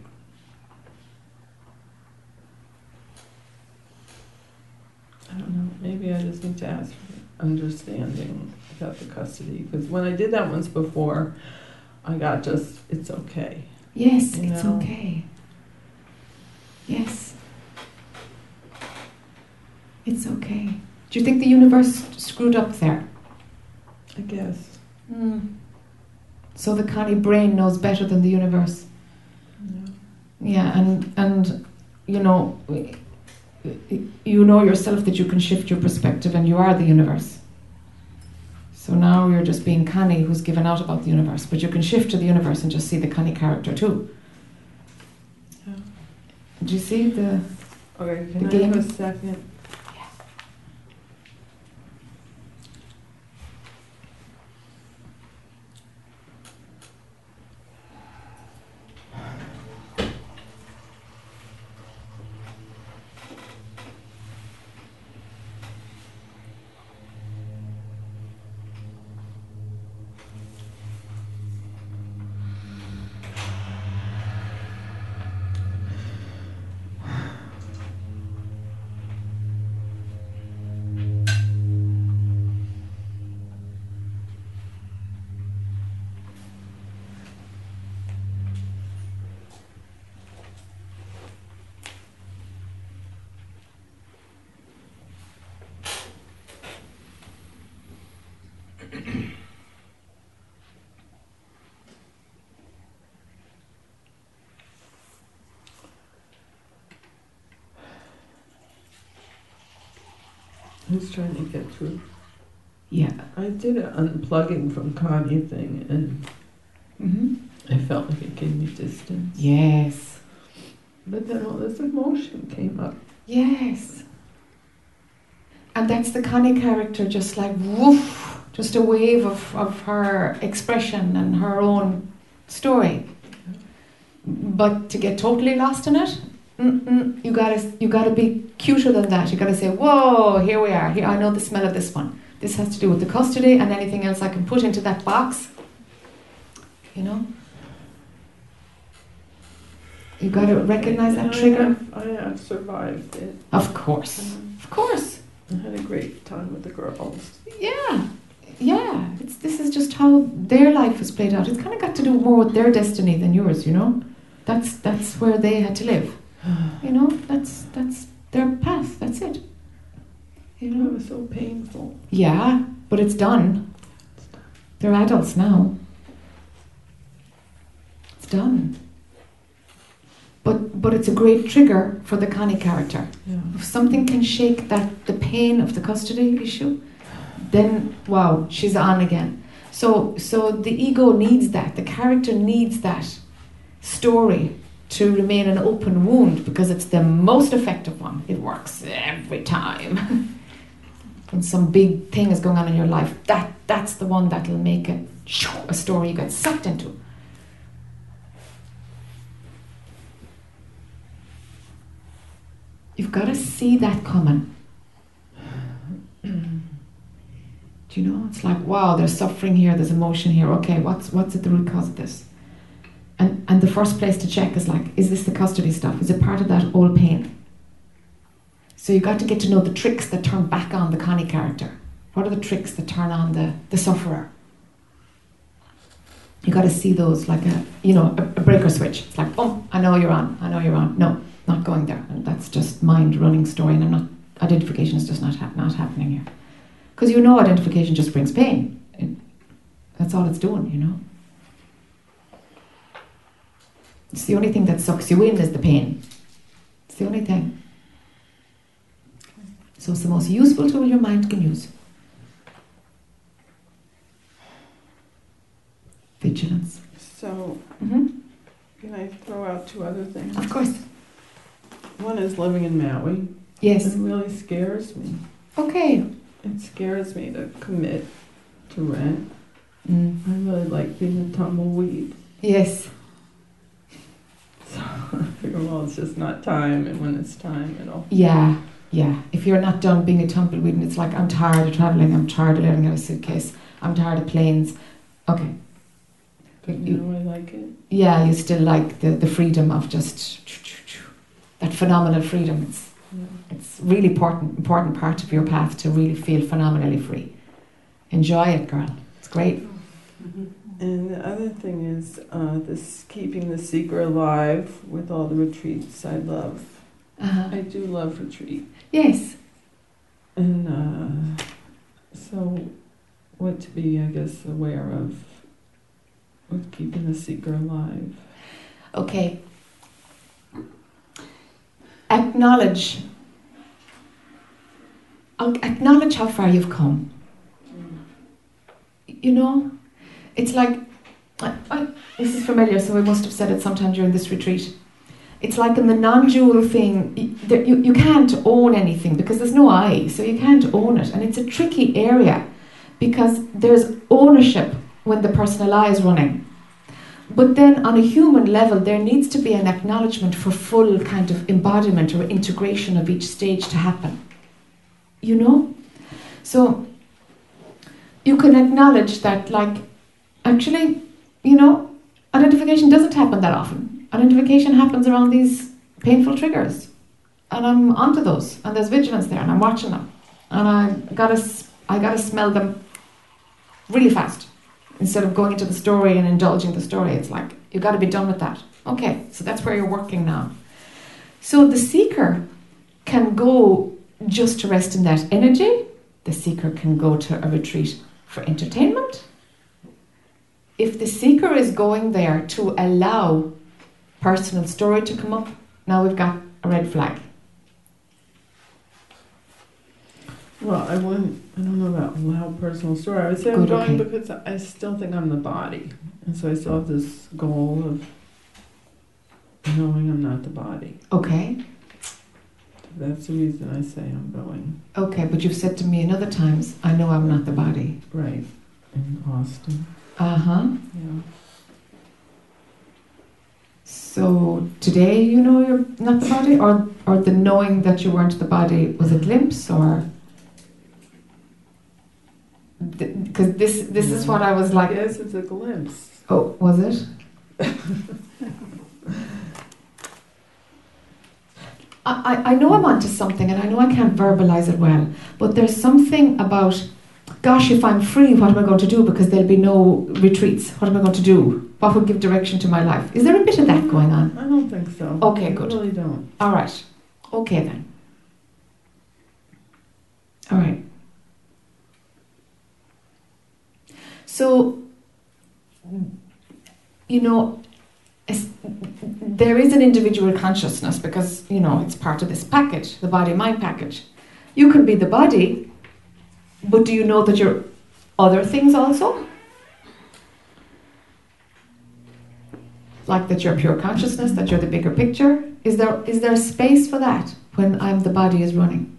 I don't know. Maybe I just need to ask for understanding about the custody because when I did that once before, I got just it's okay. yes you it's know. okay yes it's okay do you think the universe screwed up there I guess. Hmm. So the Connie brain knows better than the universe. Yeah. Yeah, and and you know, you know yourself that you can shift your perspective, and you are the universe. So now you're just being Connie who's given out about the universe, but you can shift to the universe and just see the Connie character too. Yeah. Do you see the? Okay, The can I game? Who's trying to get through? Yeah. I did an unplugging from Connie thing, and hmm I felt like it gave me distance. Yes. But then all this emotion came up. Yes. And that's the Connie character, just like woof, just a wave of, of her expression and her own story. But to get totally lost in it, mm-mm, you gotta you gotta be cuter than that. You gotta say, "Whoa, here we are. Here, I know the smell of this one. This has to do with the custody and anything else I can put into that box." You know. You gotta recognize that I trigger. have- I have survived it. Of course, Um, of course. I had a great time with the girls. Yeah, yeah. It's this is just how their life is played out. It's kind of got to do more with their destiny than yours. You know, that's that's where they had to live. You know, that's that's their path. That's it. You know, It was so painful. Yeah, but it's done. They're adults now. It's done. But but it's a great trigger for the Connie character. Yeah. If something can shake that the pain of the custody issue, then wow, she's on again. So so the ego needs that. The character needs that story to remain an open wound because it's the most effective one. It works every time. [LAUGHS] when some big thing is going on in your life, that that's the one that'll make a, a story you get sucked into. You've got to see that coming. [CLEARS THROAT] Do you know? It's like, wow, there's suffering here, there's emotion here. Okay, what's what's at the root cause of this? And and the first place to check is like, is this the custody stuff? Is it part of that old pain? So you got to get to know the tricks that turn back on the Connie character. What are the tricks that turn on the, the sufferer? You got to see those like a you know a, a breaker switch. It's like, boom, I know you're on. I know you're on. No, not going there. And that's just mind running story, and I'm not identification is just not hap- not happening here. Because you know identification just brings pain. It, that's all it's doing, you know. It's the only thing that sucks you in is the pain. It's the only thing. So it's the most useful tool your mind can use. Vigilance. So, hmm can I throw out two other things? Of course. One is living in Maui. Yes. It really scares me. Okay. It scares me to commit to rent. Mm. I really like being a tumbleweed. Yes. So I [LAUGHS] figure, well, it's just not time, and when it's time, it'll. Yeah. Yeah. If you're not done being a tumbleweed and it's like, I'm tired of traveling, I'm tired of living in a suitcase, I'm tired of planes. Okay. But you know, I like it. Yeah, you still like the, the freedom of just that phenomenal freedom. It's Yeah. it's really important important part of your path to really feel phenomenally free. Enjoy it, girl. It's great. Mm-hmm. And the other thing is uh, this keeping the seeker alive with all the retreats I love. Uh-huh. I do love retreat. Yes. And uh, so, what to be, I guess, aware of with keeping the seeker alive. Okay. Acknowledge. Acknowledge how far you've come. You know, it's like, I, I, this is familiar, so we must have said it sometime during this retreat. It's like in the non dual thing, you, you can't own anything because there's no I, so you can't own it. And it's a tricky area because there's ownership when the personal I is running. But then on a human level, there needs to be an acknowledgement for full kind of embodiment or integration of each stage to happen. You know? So you can acknowledge that, like, actually, you know, identification doesn't happen that often. Identification happens around these painful triggers. And I'm onto those. And there's vigilance there, and I'm watching them. And I gotta, I gotta smell them really fast instead of going into the story and indulging the story. It's like, you've got to be done with that. Okay, so that's where you're working now. So the seeker can go just to rest in that energy, the seeker can go to a retreat for entertainment. If the seeker is going there to allow personal story to come up, now we've got a red flag. Well, I wouldn't, I don't know about loud personal story. I would say I'm going okay. because I still think I'm the body. And so I still have this goal of knowing I'm not the body. Okay, That's the reason I say I'm going. okay, but you've said to me in other times, I know I'm not the body. Right. In Austin. Uh huh. Yeah. So today you know you're not the body, or or the knowing that you weren't the body was a glimpse, or because this this is what I was like. guess it's a glimpse. Oh, was it? [LAUGHS] I I know I'm onto something, and I know I can't verbalize it well, but there's something about, gosh, if I'm free, what am I going to do? Because there'll be no retreats. What am I going to do? What would give direction to my life? Is there a bit of that going on? I don't think so. Okay, good. I really don't. All right. Okay then. All right. So, you know, there is an individual consciousness because, you know, it's part of this package, the body mind package. You can be the body, but do you know that you're other things also? Like that you're pure consciousness, that you're the bigger picture? Is there is there space for that when I'm the body is running?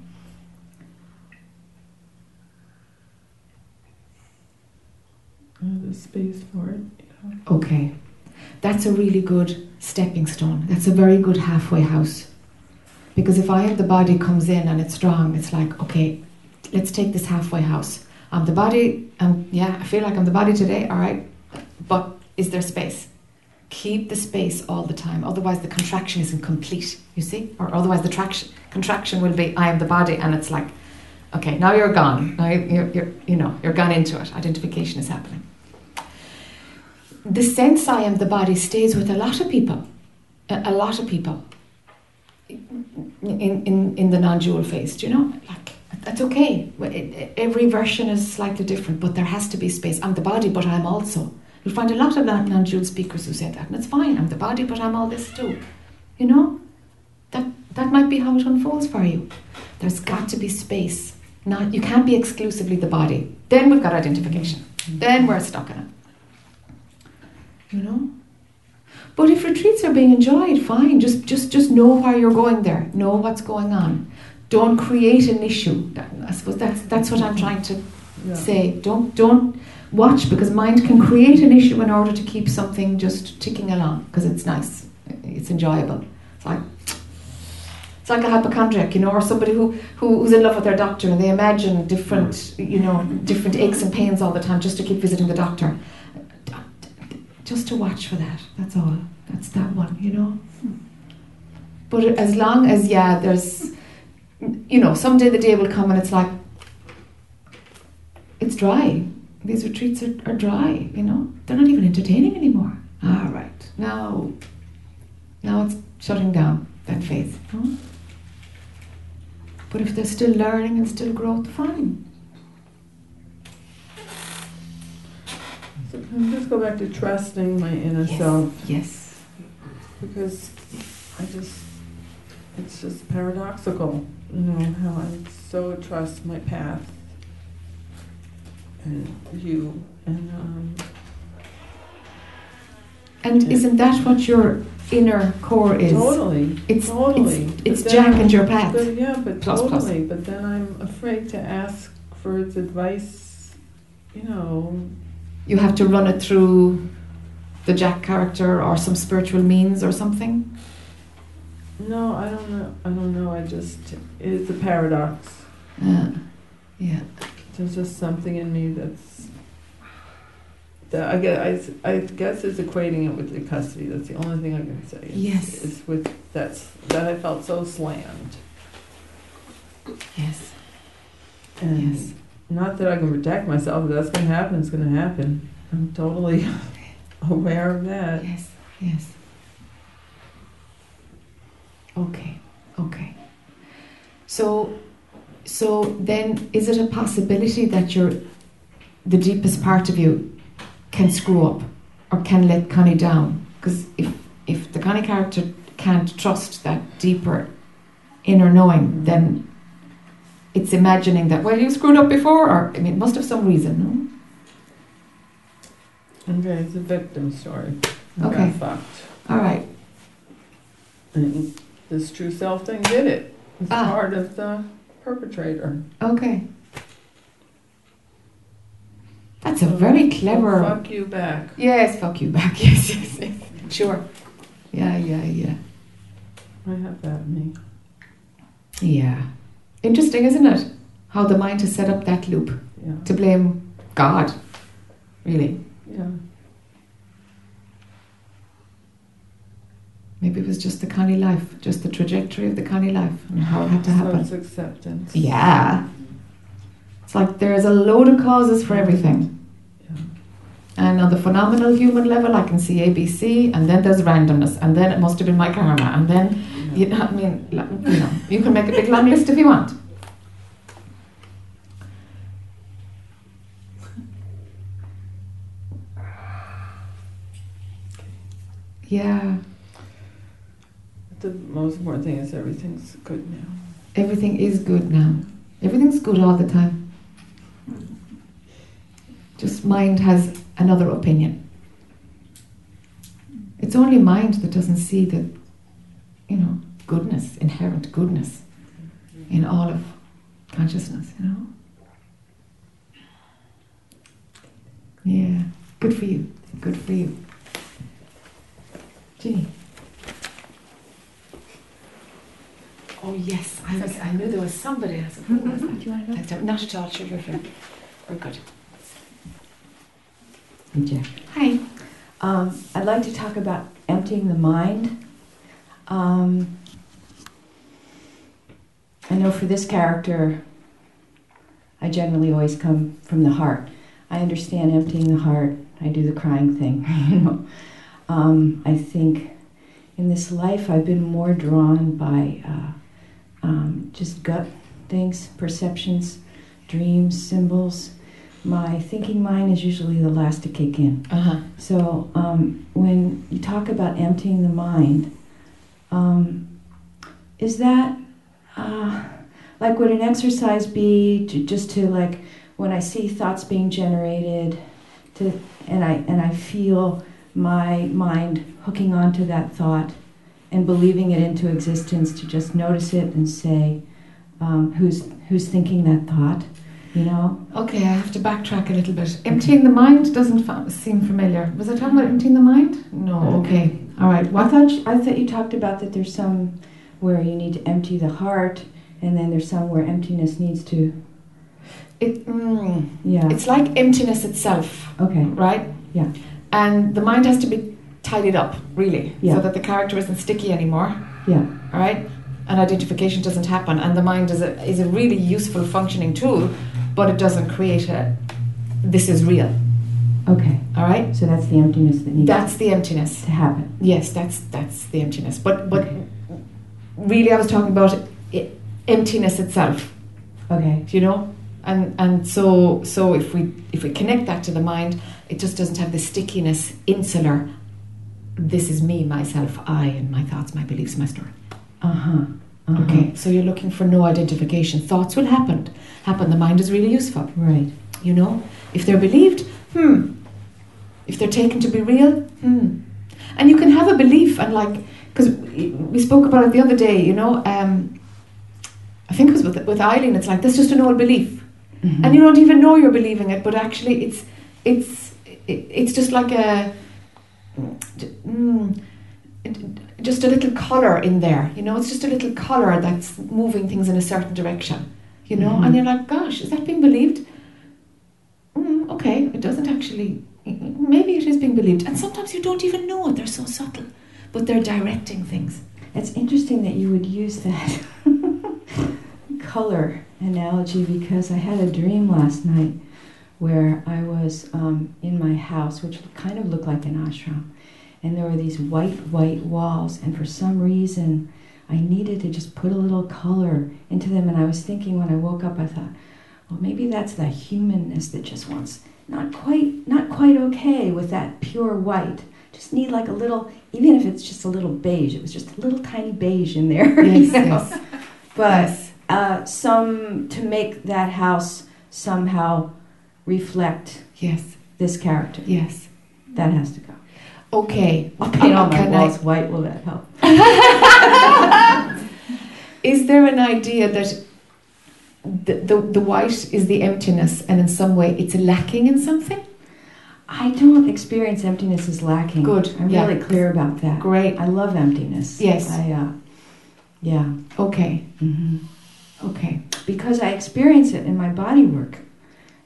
There's space for it. Yeah. Okay. That's a really good stepping stone. That's a very good halfway house. Because if I am the body comes in and it's strong, it's like, okay, let's take this halfway house. I'm the body, and yeah, I feel like I'm the body today, all right, but is there space? Keep the space all the time, otherwise, the contraction isn't complete, you see? Or otherwise, the traction, contraction will be I am the body, and it's like, okay, now you're gone. Now you're, you're, you know, you're gone into it. Identification is happening. The sense I am the body stays with a lot of people, a, a lot of people in, in, in the non dual phase, do you know? Like, that's okay. Every version is slightly different, but there has to be space. I'm the body, but I'm also. You'll find a lot of non dual speakers who say that, and it's fine. I'm the body, but I'm all this too. You know? That, that might be how it unfolds for you. There's got to be space. Not, you can't be exclusively the body. Then we've got identification. Then we're stuck in it. You know? But if retreats are being enjoyed, fine. Just, just, just know why you're going there. Know what's going on. Don't create an issue. I suppose that's that's what I'm trying to yeah. say. Don't don't watch because mind can create an issue in order to keep something just ticking along because it's nice, it's enjoyable. It's like it's like a hypochondriac, you know, or somebody who, who who's in love with their doctor and they imagine different, you know, different aches and pains all the time just to keep visiting the doctor. Just to watch for that. That's all. That's that one, you know. But as long as yeah, there's you know, someday the day will come and it's like, it's dry. These retreats are, are dry, you know. They're not even entertaining anymore. All right, now, now it's shutting down that phase. No? But if they're still learning and still growth, fine. So can I just go back to trusting my inner yes. self? Yes. Because I just, it's just paradoxical know, how I so trust my path and you and um, and isn't that what your inner core is? Totally. It's totally. It's, it's Jack and your path. But yeah, but plus, totally. Plus. But then I'm afraid to ask for its advice. You know. You have to run it through the Jack character or some spiritual means or something. No, I don't know. I don't know. I just it's a paradox. Uh, yeah. There's just something in me that's that I guess I, I guess is equating it with the custody. That's the only thing I can say. Is, yes. Is with that's that I felt so slammed. Yes. And yes. Not that I can protect myself. If that's going to happen, it's going to happen. I'm totally [LAUGHS] aware of that. Yes. Yes. Okay, okay. So, so then, is it a possibility that your, the deepest part of you, can screw up, or can let Connie down? Because if if the Connie character can't trust that deeper inner knowing, then it's imagining that well you screwed up before, or I mean, it must have some reason, no? Okay, it's a victim story. Okay. All right. And this true self thing didn't it. It's ah. part of the perpetrator. Okay. That's a very clever. Fuck you back. Yes, fuck you back. [LAUGHS] Yes, yes, yes. Sure. Yeah, yeah, yeah. I have that in me. Yeah. Interesting, isn't it? How the mind has set up that loop yeah. to blame God. Really. Yeah. Maybe it was just the Connie life, just the trajectory of the Connie life and how it had to happen. So it's acceptance. Yeah. It's like there's a load of causes for everything. Yeah. And on the phenomenal human level, I can see ABC, and then there's randomness, and then it must have been my karma, and then, yeah. you know, I mean, you know, you can make a big long list if you want. [LAUGHS] Yeah the most important thing is everything's good now. Everything is good now. Everything's good all the time. Just mind has another opinion. It's only mind that doesn't see the, you know, goodness, inherent goodness in all of consciousness, you know? Yeah, good for you. Good for you. Ginny. Oh yes, I, was, I knew there was somebody. I said, oh, was that? [LAUGHS] Not at all, sure, sure, sure. Very good. Hey, Jack. Hi. Um, I'd like to talk about emptying the mind. Um, I know for this character, I generally always come from the heart. I understand emptying the heart. I do the crying thing, [LAUGHS] you know. Um, I think in this life I've been more drawn by uh, um, just gut things, perceptions, dreams, symbols. My thinking mind is usually the last to kick in. Uh huh. So um, when you talk about emptying the mind, um, is that uh, like would an exercise be to, just to like when I see thoughts being generated, to and I and I feel my mind hooking onto that thought and believing it into existence to just notice it and say um, who's who's thinking that thought, you know? Okay, I have to backtrack a little bit. Emptying the mind doesn't fa- seem familiar. Was I talking about emptying the mind? No. Okay. All right. I What? thought you, I thought you talked about that. There's some where you need to empty the heart, and then there's some where emptiness needs to. It, mm, Yeah. it's like emptiness itself, okay. right? Yeah. And the mind has to be tidied up, really, Yeah. so that the character isn't sticky anymore. Yeah. All right. And identification doesn't happen, and the mind is a is a really useful functioning tool, but it doesn't create a. This is real. Okay. All right. So that's the emptiness that needs That's the emptiness. to happen. Yes, that's that's the emptiness. But but Okay. really, I was talking about i emptiness itself. Okay. You know, and and so so if we if we connect that to the mind, it just doesn't have the stickiness, insular. This is me, myself, I, and my thoughts, my beliefs, my story. Uh huh. Uh-huh. Okay, so you're looking for no identification. Thoughts will happen. Happen. The mind is really useful. Right. You know, if they're believed, hmm. If they're taken to be real, hmm. And you can have a belief and like, because we spoke about it the other day. You know, um, I think it was with with Eileen. It's like that's just an old belief, Mhm. and you don't even know you're believing it. But actually, it's it's it, it's just like a. Mm, just a little color in there, you know. It's just a little color that's moving things in a certain direction, you know. Mhm. And you're like, "Gosh, is that being believed?" Mm, okay, it doesn't actually. Maybe it is being believed, and sometimes you don't even know it. They're so subtle, but they're directing things. It's interesting that you would use that [LAUGHS] color analogy because I had a dream last night where I was um, in my house, which kind of looked like an ashram, and there were these white, white walls, and for some reason I needed to just put a little color into them. And I was thinking when I woke up, I thought, well, maybe that's the humanness that just wants not quite, not quite okay with that pure white. Just need like a little, even if it's just a little beige. It was just a little tiny beige in there. [LAUGHS] you Yes, know? yes. But Yes. uh, some to make that house somehow reflect Yes, this character. yes. That has to go. Okay. I'll paint all my Can I- walls white. Will that help? [LAUGHS] Is there an idea that the, the, the white is the emptiness and in some way it's lacking in something? I don't experience emptiness as lacking. Good, I'm yeah. really clear about that. Great. I love emptiness. Yes. I, uh, yeah. Okay, hmm okay. Because I experience it in my body work.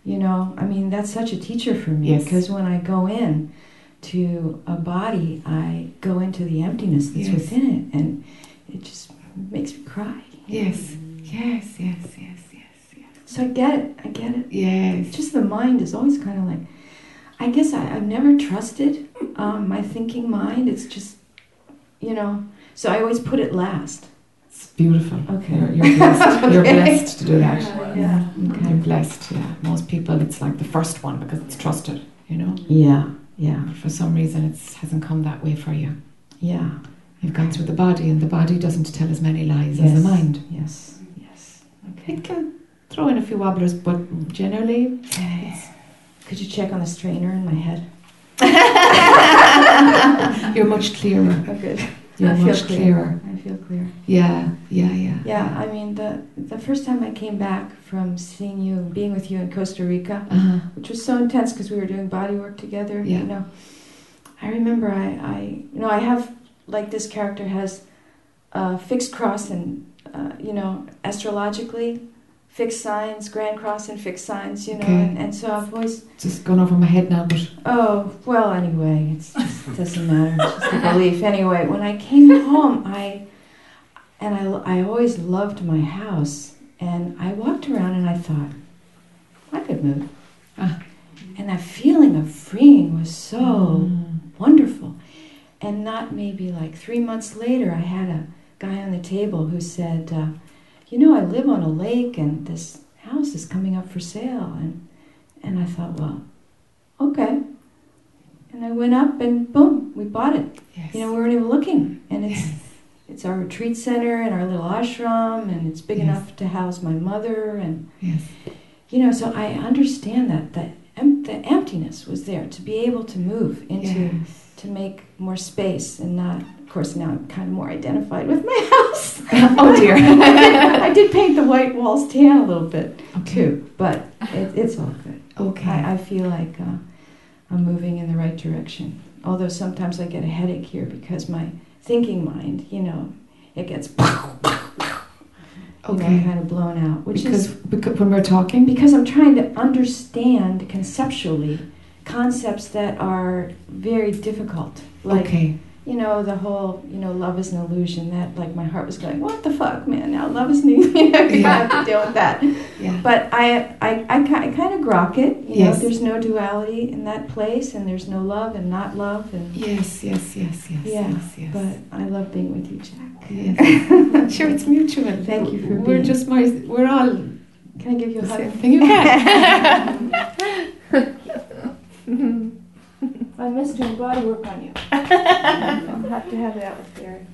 You know, I mean, that's such a teacher for me. Yes. Because when I go in to a body, I go into the emptiness that's Yes. within it, and it just makes me cry. Yes, yes, yes, yes, yes, yes. So I get it. I get it. Yeah. Yes. just the mind is always kind of like, I guess I, I've never trusted um, my thinking mind. It's just, you know, so I always put it last. Beautiful. Okay. You're, you're blessed. [LAUGHS] You're Okay. blessed to do that. Yeah. You're blessed, yeah. Most people, it's like the first one because it's trusted, you know? Yeah. Yeah. But for some reason, it hasn't come that way for you. Yeah. You've gone through the body, and the body doesn't tell as many lies as the mind. Yes. Yes. Okay. It can throw in a few wobblers, but generally, Could you check on the strainer in my head? [LAUGHS] you're much clearer. [LAUGHS] Oh, good. You're I feel much clear. clearer. I feel clear. Yeah, yeah, yeah. Yeah, I mean the the first time I came back from seeing you, being with you in Costa Rica, Uh-huh. which was so intense because we were doing body work together. Yeah. You know, I remember I, I you know I have like this character has a fixed cross and uh, you know astrologically fixed signs, Grand Cross and fixed signs, you know, Okay. and, and so I've always Just gone over my head now, but Oh, well, anyway, it's just, it doesn't matter. It's just a belief. Anyway, when I came home, I, and I, I always loved my house. And I walked around and I thought, I could move. Ah. And that feeling of freeing was so Mm. wonderful. And not maybe like three months later, I had a guy on the table who said, uh, You know, I live on a lake and this house is coming up for sale. And, and I thought, Well, okay. And I went up and boom, we bought it. yes. You know, we weren't even looking. And it's, it's our retreat center and our little ashram, and it's big Yes. enough to house my mother. And, yes. you know, so I understand that, that em- the emptiness was there to be able to move into Yes. to make more space and not course now i'm kind of more identified with my [LAUGHS] house [LAUGHS] oh dear. [LAUGHS] I, did, paint the white walls tan a little bit okay. too but it, it's all good Okay. I, I feel like uh, i'm moving in the right direction although sometimes i get a headache here because my thinking mind you know it gets Okay. kind of blown out which because, is because when we're talking, because I'm trying to understand conceptually concepts that are very difficult. Like, okay. You know, the whole, you know, love is an illusion. That, like, my heart was going, what the fuck, man? Now love is an [LAUGHS] You know, you Yeah. have to deal with that. Yeah. But I, I, I, I kind of grok it. You know, there's no duality in that place, and there's no love and not love. And Yes, yes, yes, yes, Yeah, yes, yes. but I love being with you, Jack. Yes. [LAUGHS] sure, it's mutual. Thank you for being We're being- just my. We're all Can I give you a hug? thing. You can. [LAUGHS] I miss doing body work on you. [LAUGHS] I'll have to have that with Barry.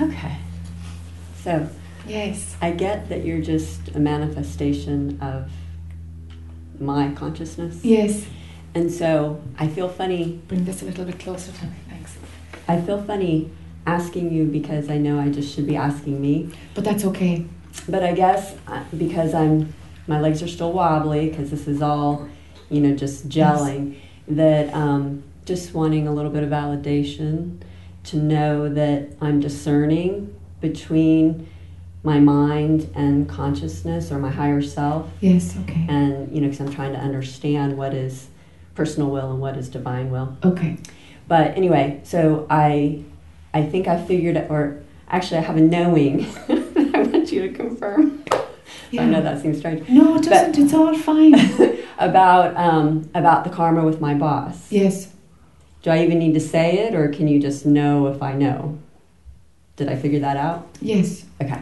Okay. So yes. I get that you're just a manifestation of my consciousness. Yes. And so I feel funny. Bring this a little bit closer to me. I feel funny asking you because I know I just should be asking me. But that's okay. But I guess uh, because I'm, my legs are still wobbly because this is all, you know, just gelling. That um, just wanting a little bit of validation to know that I'm discerning between my mind and consciousness or my higher self, Yes. Okay. and you know, because I'm trying to understand what is personal will and what is divine will. Okay. But anyway, so I, I think I figured, or actually, I have a knowing. [LAUGHS] I want you to confirm. Yeah. I know that seems strange. No, it doesn't. it's all fine. [LAUGHS] About um, about the karma with my boss. yes. Do I even need to say it, or can you just know if I know? Did I figure that out? Yes. Okay.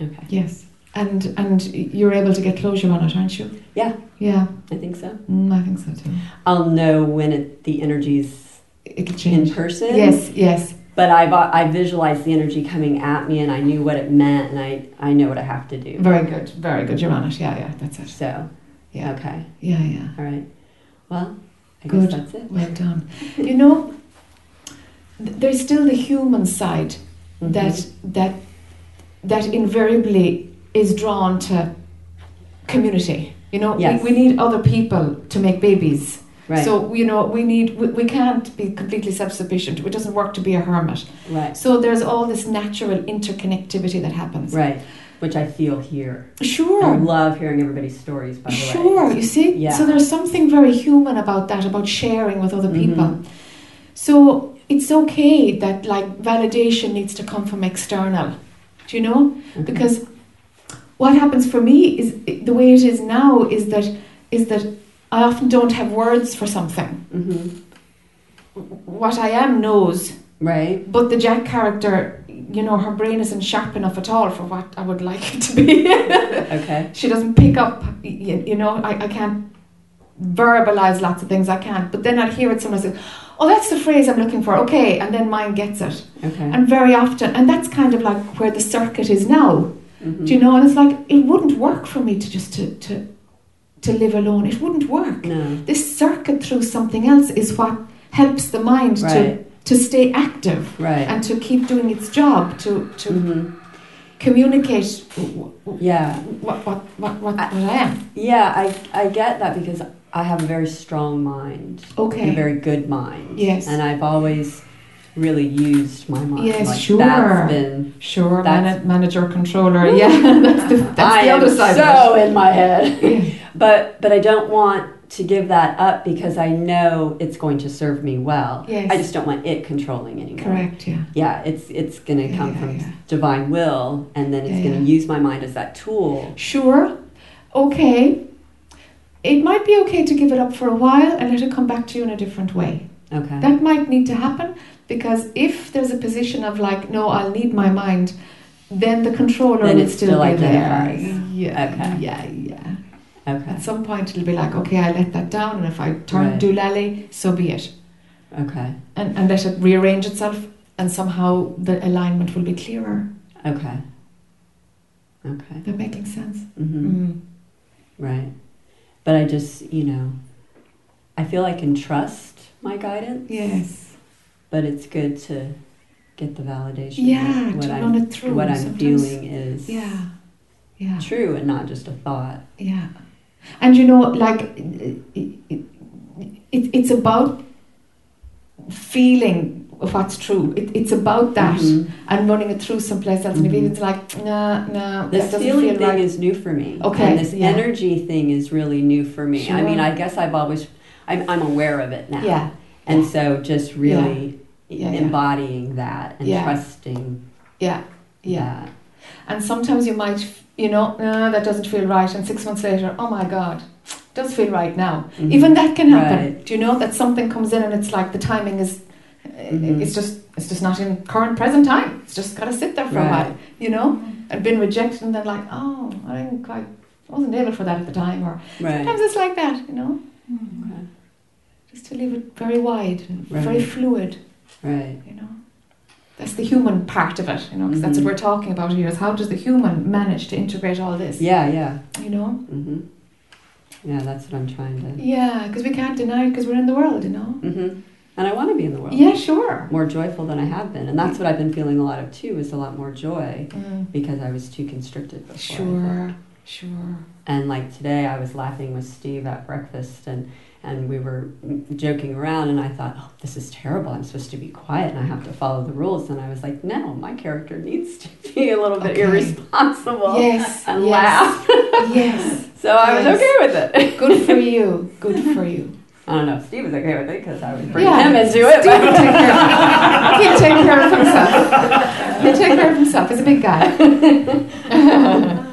Okay. Yes. And and you're able to get closure on it, aren't you? Yeah. Yeah. I think so. Mm, I think so too. I'll know when it, the energy's It'll in person. Yes. Yes. But I I visualized the energy coming at me, and I knew what it meant, and I I know what I have to do. Very good. Very good. You're on it. Yeah. Yeah. That's it. So Yeah. okay. Yeah. Yeah. All right. Well, I Good. guess that's it. Well done. You know, th- there's still the human side Mhm. that that that invariably is drawn to community. You know, Yes. we, we need other people to make babies. right. So you know, we need we, we can't be completely self-sufficient. It doesn't work to be a hermit. right. So there's all this natural interconnectivity that happens. Right. Which I feel here. Sure. I love hearing everybody's stories. By the way. Sure, you see? Yeah. So there's something very human about that, about sharing with other people. Mhm. So it's okay that like validation needs to come from external. Do you know? Okay. Because what happens for me is the way it is now is that is that I often don't have words for something. Mhm. What I am knows, Right. but the Jack character, you know, her brain isn't sharp enough at all for what I would like [LAUGHS] it to be. Okay. she doesn't pick up you, you know I, I can't verbalize lots of things i can't but then i'd hear it someone say oh that's the phrase i'm looking for okay and then mine gets it Okay. and very often and that's kind of like where the circuit is now Mhm. do you know and it's like it wouldn't work for me to just to to, to live alone it wouldn't work No. this circuit through something else is what helps the mind to Right. to stay active Right. and to keep doing its job to to Mhm. communicate Yeah. what what what what, I- what I am. Yeah, I, I get that because I have a very strong mind, and a Okay. very good mind. Yes. And I've always really used my mind. Yes, like sure. That's been. Sure, That's- mana- manager, controller. Yeah, [LAUGHS] that's the, that's I the am other side so of in my head. [LAUGHS] Yeah. But but I don't want to give that up because I know it's going to serve me well. Yes. I just don't want it controlling anymore. Correct. Yeah. Yeah, it's it's gonna Yeah, come yeah, from divine will, and then it's gonna yeah. use my mind as that tool. Sure. Okay. It might be okay to give it up for a while and let it come back to you in a different way. Okay. That might need to happen because if there's a position of like, no, I'll need my mind, then the controller Then still, still be there. Yeah. Okay. Yeah. Yeah. okay. At some point, it'll be like, okay, I let that down, and if I turn Right. doolally, so be it, Okay. and and let it rearrange itself, and somehow the alignment will be clearer. Okay. Okay. They're making sense. hmm Mm. Right. But I just, you know, I feel I can trust my guidance. Yes. But it's good to get the validation. Yeah. what to I'm run it through. what I'm sometimes. feeling is Yeah. Yeah. true and not just a thought. Yeah. And you know, like, it, it, it, it's about feeling what's true. It, it's about that Mhm. and running it through someplace else. And if it's like, nah, nah, This feeling feel thing right. is new for me. Okay, And this yeah. energy thing is really new for me. I mean, I guess I've always, I'm, I'm aware of it now. yeah. And so just really Yeah, yeah. embodying that and Yeah. trusting Yeah. Yeah. that. And sometimes you might, you know, that doesn't feel right. And six months later, oh my God, does feel right now. Mhm. Even that can happen. Right. Do you know that something comes in and it's like the timing is, Mhm. it's just, it's just not in current present time. It's just got to sit there for a while, you know, and been rejected and then like, oh, I didn't quite, wasn't able for that at the time. Or Right. sometimes it's like that, you know, just to leave it very wide and very fluid, Right. you know. That's the human part of it, you know, because that's Mhm. what we're talking about here. Is how does the human manage to integrate all this? Yeah, yeah. You know. hmm Yeah, that's what I'm trying to. Yeah, because we can't deny it because we're in the world, you know. hmm And I want to be in the world. Yeah, sure. More joyful than I have been. And that's what I've been feeling a lot of too, is a lot more joy Mm. because I was too constricted before. Sure, sure. And like today, I was laughing with Steve at breakfast and, and we were joking around and I thought, oh, this is terrible. I'm supposed to be quiet and I have to follow the rules. And I was like, no, my character needs to be a little bit Okay. irresponsible Yes, and yes, laugh. yes. [LAUGHS] so I was okay with it. Good for you. Good for you. [LAUGHS] I don't know if Steve was okay with it because I was bringing Yeah, him into it. Steve will take care. He'll take care of himself. He'll take care of himself. He's a big guy.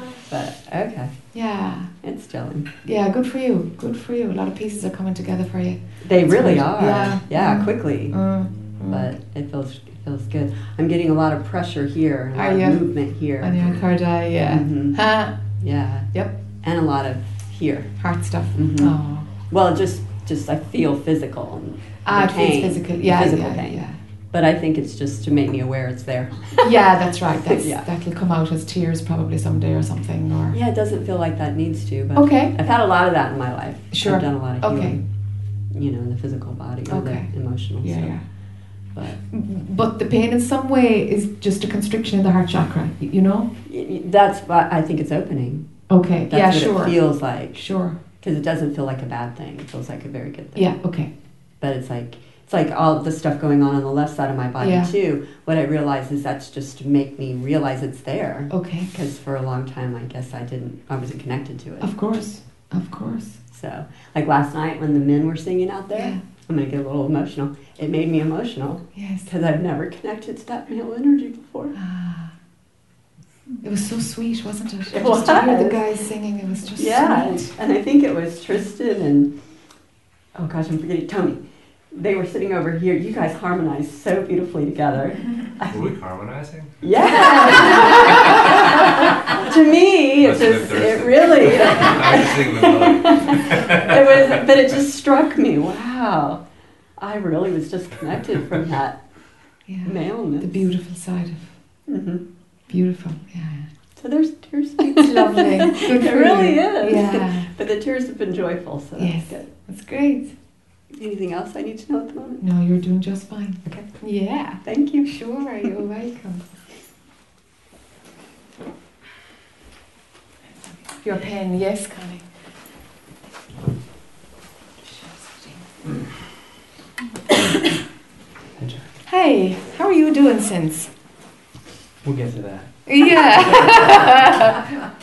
[LAUGHS] But okay, yeah, it's gelling. yeah. Good for you. Good for you. A lot of pieces are coming together for you. They That's really great. are. Yeah. Yeah, Mm. quickly. Mm, mm. But it feels it feels good. I'm getting a lot of pressure here, a lot Are of you? movement here. on your third eye, yeah. Mhm. Huh? Yeah. Yep. And a lot of here. Heart stuff. Mhm. Oh. Well, just just I feel physical, Ah, it feels physical. Yeah, Physical yeah, pain. yeah. But I think it's just to make me aware it's there. [LAUGHS] Yeah, that's right. That's Yeah. that'll come out as tears probably someday or something. Or Yeah, it doesn't feel like that needs to, but okay, I've had a lot of that in my life. Sure. I've done a lot of Okay. healing, you know, in the physical body or Okay. the emotional yeah, stuff. yeah. But But the pain in some way is just a constriction in the heart chakra. You know? that's why I think it's opening. Okay. That's yeah, what sure. it feels like. Sure. Because it doesn't feel like a bad thing. It feels like a very good thing. Yeah. Okay. But it's like it's like all the stuff going on on the left side of my body Yeah. too. What I realize is that's just to make me realize it's there. Okay. Because for a long time, I guess I didn't, I wasn't connected to it. Of course. Of course. So, like last night when the men were singing out there, Yeah. I'm gonna get a little emotional. It made me emotional Yes. because I've never connected to that male energy before. Ah. It was so sweet, wasn't it? [LAUGHS] It just to hear the guys singing, it was just Yeah, sweet. and, and I think it was Tristan and oh gosh, I'm forgetting Tony. They were sitting over here. You guys harmonized so beautifully together. [LAUGHS] Were we harmonizing? Yeah. [LAUGHS] to me, it Must have just it really [LAUGHS] I was singing the it was, but it just struck me. Wow, I really was just connected from that Yeah. maleness. The beautiful side of Mm-hmm. beautiful. Yeah. So there's tears. It's lovely. Good it really you. is. Yeah. But the tears have been joyful, so that's Yes. good. That's great. Anything else I need to know at the moment? No, you're doing just fine. Okay. Yeah. Thank you. Sure, you're welcome. Your pen, yes, Connie. Hey, how are you doing since? We'll get to that. Yeah. [LAUGHS]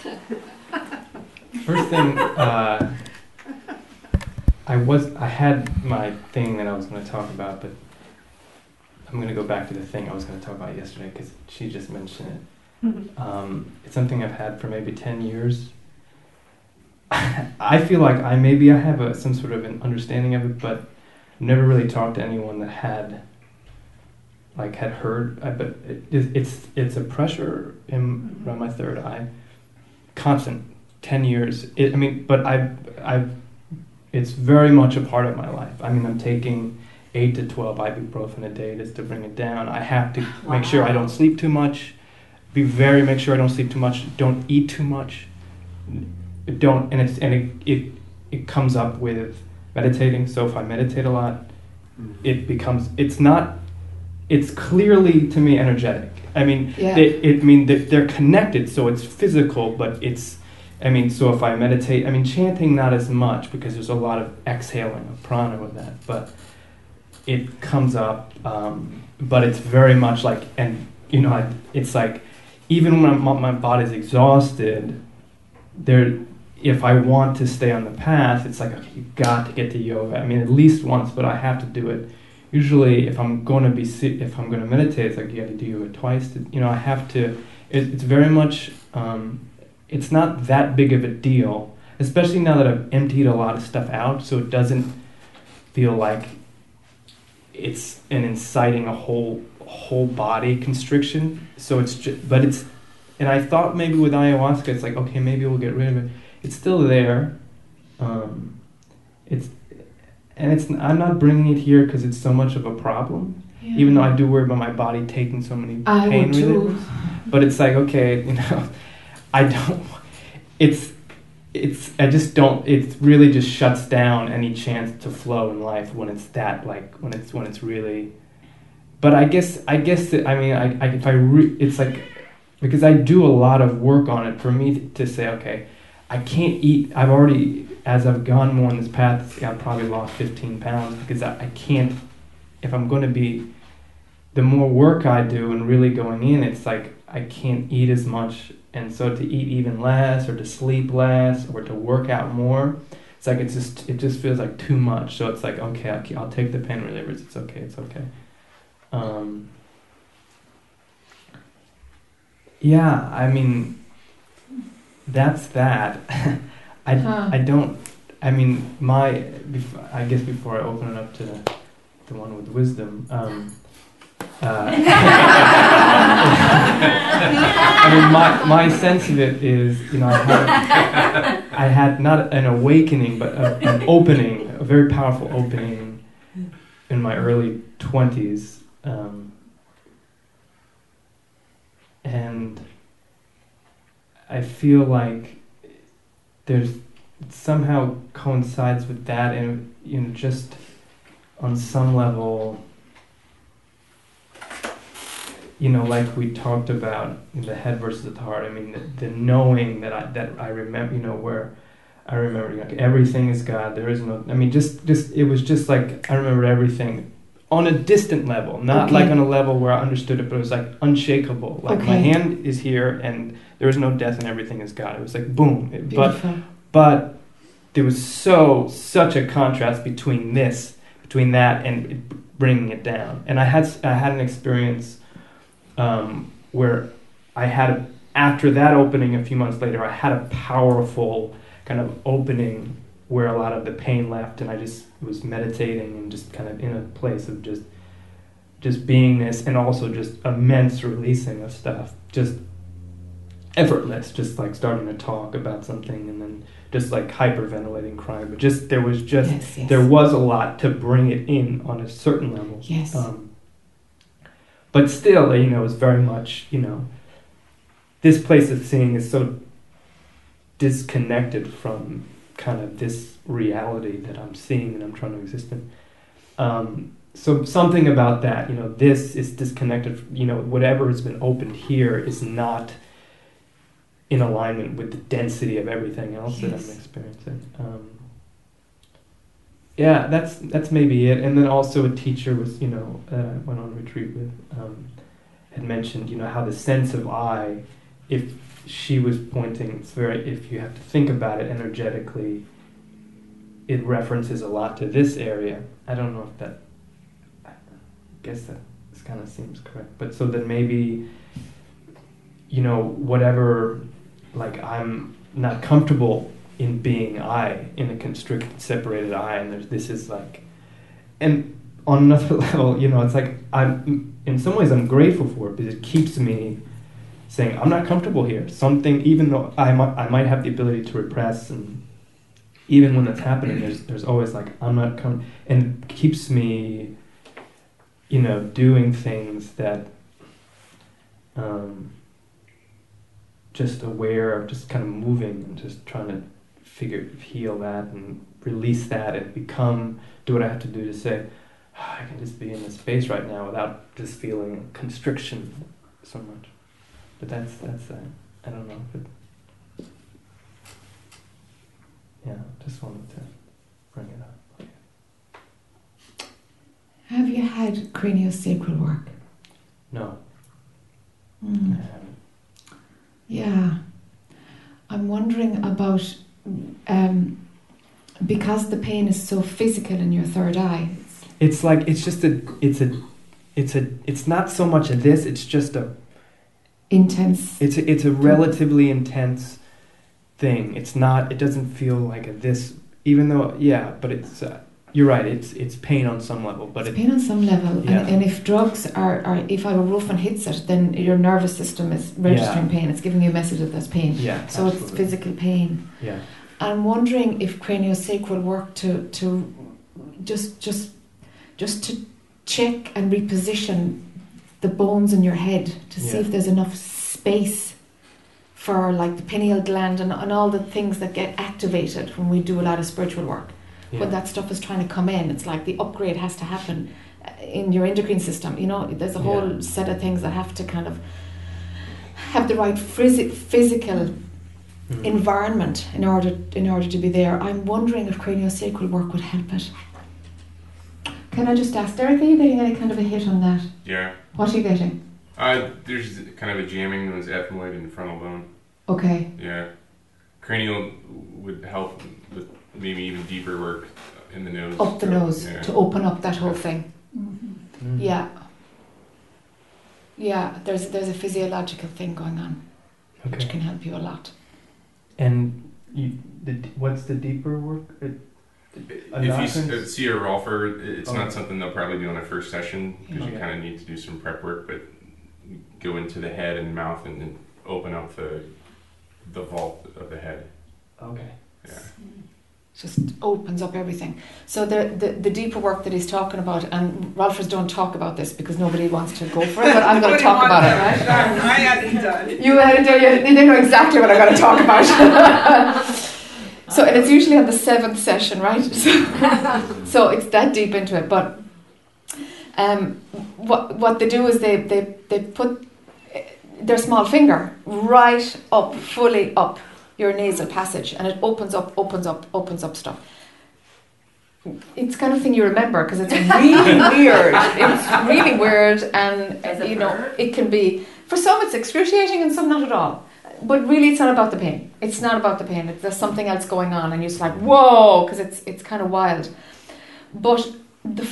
First thing, uh, I was I had my thing that I was going to talk about, but I'm going to go back to the thing I was going to talk about yesterday because she just mentioned it. Mm-hmm. Um, it's something I've had for maybe ten years. [LAUGHS] I feel like I maybe I have a, some sort of an understanding of it, but never really talked to anyone that had like had heard. I, but it, it's it's a pressure in mm-hmm. around my third eye, constant, ten years. It, I mean, but I've I it's very much a part of my life. I mean, I'm taking eight to twelve ibuprofen a day just to bring it down. I have to make sure I don't sleep too much. Be very make sure I don't sleep too much. Don't eat too much. Don't and it's and it it, it comes up with meditating. So if I meditate a lot, mm. it becomes it's not it's clearly to me energetic. I mean, Yeah. it, it I mean they- they're connected, so it's physical, but it's I mean, so if I meditate, I mean, chanting not as much because there's a lot of exhaling of prana with that, but it comes up. Um, but it's very much like, and you know, it's like even when I'm, my body's exhausted, there. If I want to stay on the path, it's like okay, you got to get to yoga. I mean, at least once, but I have to do it. Usually, if I'm going to be if I'm going to meditate, it's like you got to do yoga twice. To, you know, I have to. It, it's very much. Um, it's not that big of a deal, especially now that I've emptied a lot of stuff out, so it doesn't feel like it's an inciting a whole whole body constriction. So it's just, but it's, and I thought maybe with ayahuasca, it's like okay, maybe we'll get rid of it. It's still there. Um, it's, and it's I'm not bringing it here because it's so much of a problem. Even though I do worry about my body taking so many I pain relievers, but it's like okay, [LAUGHS] you know, I don't. It's it's I just don't. It really just shuts down any chance to flow in life when it's that like when it's when it's really. But I guess I guess that, I mean I, I if I re, it's like because I do a lot of work on it for me to say okay, I can't eat. I've already as I've gone more on this path, I've probably lost fifteen pounds because I, I can't. If I'm going to be, the more work I do and really going in, it's like I can't eat as much. And so to eat even less or to sleep less or to work out more it's like it's just it just feels like too much. So it's like okay i'll, I'll take the pain relievers. It's okay it's okay. Um, yeah i mean that's that. [LAUGHS] I Huh. i don't i mean my i guess before i open it up to the one with wisdom um, uh, [LAUGHS] I mean, my, my sense of it is, you know, I had, I had not an awakening, but a, an opening, a very powerful opening in my early 20s. Um, and I feel like there's somehow coincides with that, and you know, just on some level, you know, like we talked about the head versus the heart. I mean, the, the knowing that I that I remember, you know, where I remember like everything is God. There is no. I mean, just just it was just like I remember everything on a distant level, not Okay. like on a level where I understood it, but it was like unshakable. Like my hand is here, and there is no death, and everything is God. It was like boom. It- but but there was so such a contrast between this between that and bringing it down and i had i had an experience um, where i had a, after that opening a few months later i had a powerful kind of opening where a lot of the pain left and i just was meditating and just kind of in a place of just just beingness and also just immense releasing of stuff just effortless just like starting to talk about something and then just like hyperventilating crying but just there was just yes, yes. there was a lot to bring it in on a certain level Yes. um, but still you know it's very much you know this place of seeing is so disconnected from kind of this reality that i'm seeing and i'm trying to exist in um, so something about that you know this is disconnected you know whatever has been opened here is not in alignment with the density of everything else that I'm experiencing. Um, yeah, that's that's maybe it. And then also a teacher was, you know, uh, went on retreat with, um, had mentioned, you know, how the sense of I, if she was pointing, it's very, if you have to think about it energetically, it references a lot to this area. I don't know if that, I guess that this kind of seems correct. But so then maybe, you know, whatever, like I'm not comfortable in being I, in a constricted, separated I, and there's, this is like, and on another [LAUGHS] level, you know, it's like I'm, in some ways, I'm grateful for it because it keeps me saying, I'm not comfortable here. Something, even though I might, I might have the ability to repress, and even when that's happening, there's, there's always like, I'm not com and keeps me, you know, doing things that, um, just aware of just kind of moving and just trying to figure heal that and release that and become do what I have to do to say "Ah, I can just be in this space right now without just feeling constriction so much. But that's that's uh, I don't know. But yeah, just wanted to bring it up. Have you had craniosacral work? No, I Mm. Yeah. I'm wondering about um, because the pain is so physical in your third eye. It's like it's just a it's a it's a it's not so much a this. It's just a Intense. It's a, it's a relatively intense thing. It's not. It doesn't feel like a this. Even though, yeah, but it's. Uh, you're right. It's it's pain on some level, but It's it, pain on some level, Yeah. and, and if drugs are, are if ibuprofen hits it, then your nervous system is registering pain. It's giving you a message that there's pain. yeah. So it's physical pain. Yeah. I'm wondering if craniosacral work to to just just just to check and reposition the bones in your head to see Yeah. if there's enough space for like the pineal gland and, and all the things that get activated when we do a lot of spiritual work. Yeah. When that stuff is trying to come in, it's like the upgrade has to happen uh, in your endocrine system. You know, there's a whole Yeah. set of things that have to kind of have the right phys- physical Mm. environment in order in order to be there. I'm wondering if craniosacral work would help it. Can I just ask, Derek, are you getting any kind of a hit on that? Yeah. What are you getting? Uh, there's kind of a jamming known as ethmoid and the frontal bone. Okay. Yeah. Cranial would help with maybe even deeper work in the nose. Up the to- nose Yeah. to open up that whole thing. Mm. Yeah. Yeah, there's there's a physiological thing going on which can help you a lot. And you, the what's the deeper work? It, If you s- uh, see a rolfer, it's Oh. not something they'll probably do on a first session because Okay. you kind of need to do some prep work, but go into the head and mouth and then open up the the vault of the head. okay. Yeah. Just opens up everything. So the, the, the deeper work that he's talking about, and Rolfers don't talk about this because nobody wants to go for it, but I'm going to talk about it, right? I had it done. You had to, you, they know exactly what I'm going to talk about. [LAUGHS] so, and it's usually on the seventh session, right? [LAUGHS] So, so it's that deep into it. But um, what what they do is they they they put their small finger right up, fully up your nasal passage, and it opens up, opens up, opens up stuff. It's kind of thing you remember because it's really [LAUGHS] weird. It's really weird, and you know hurt? it can be for some it's excruciating and some not at all. But really, it's not about the pain. It's not about the pain. It's, there's something else going on, and you're just like whoa, because it's it's kind of wild. But the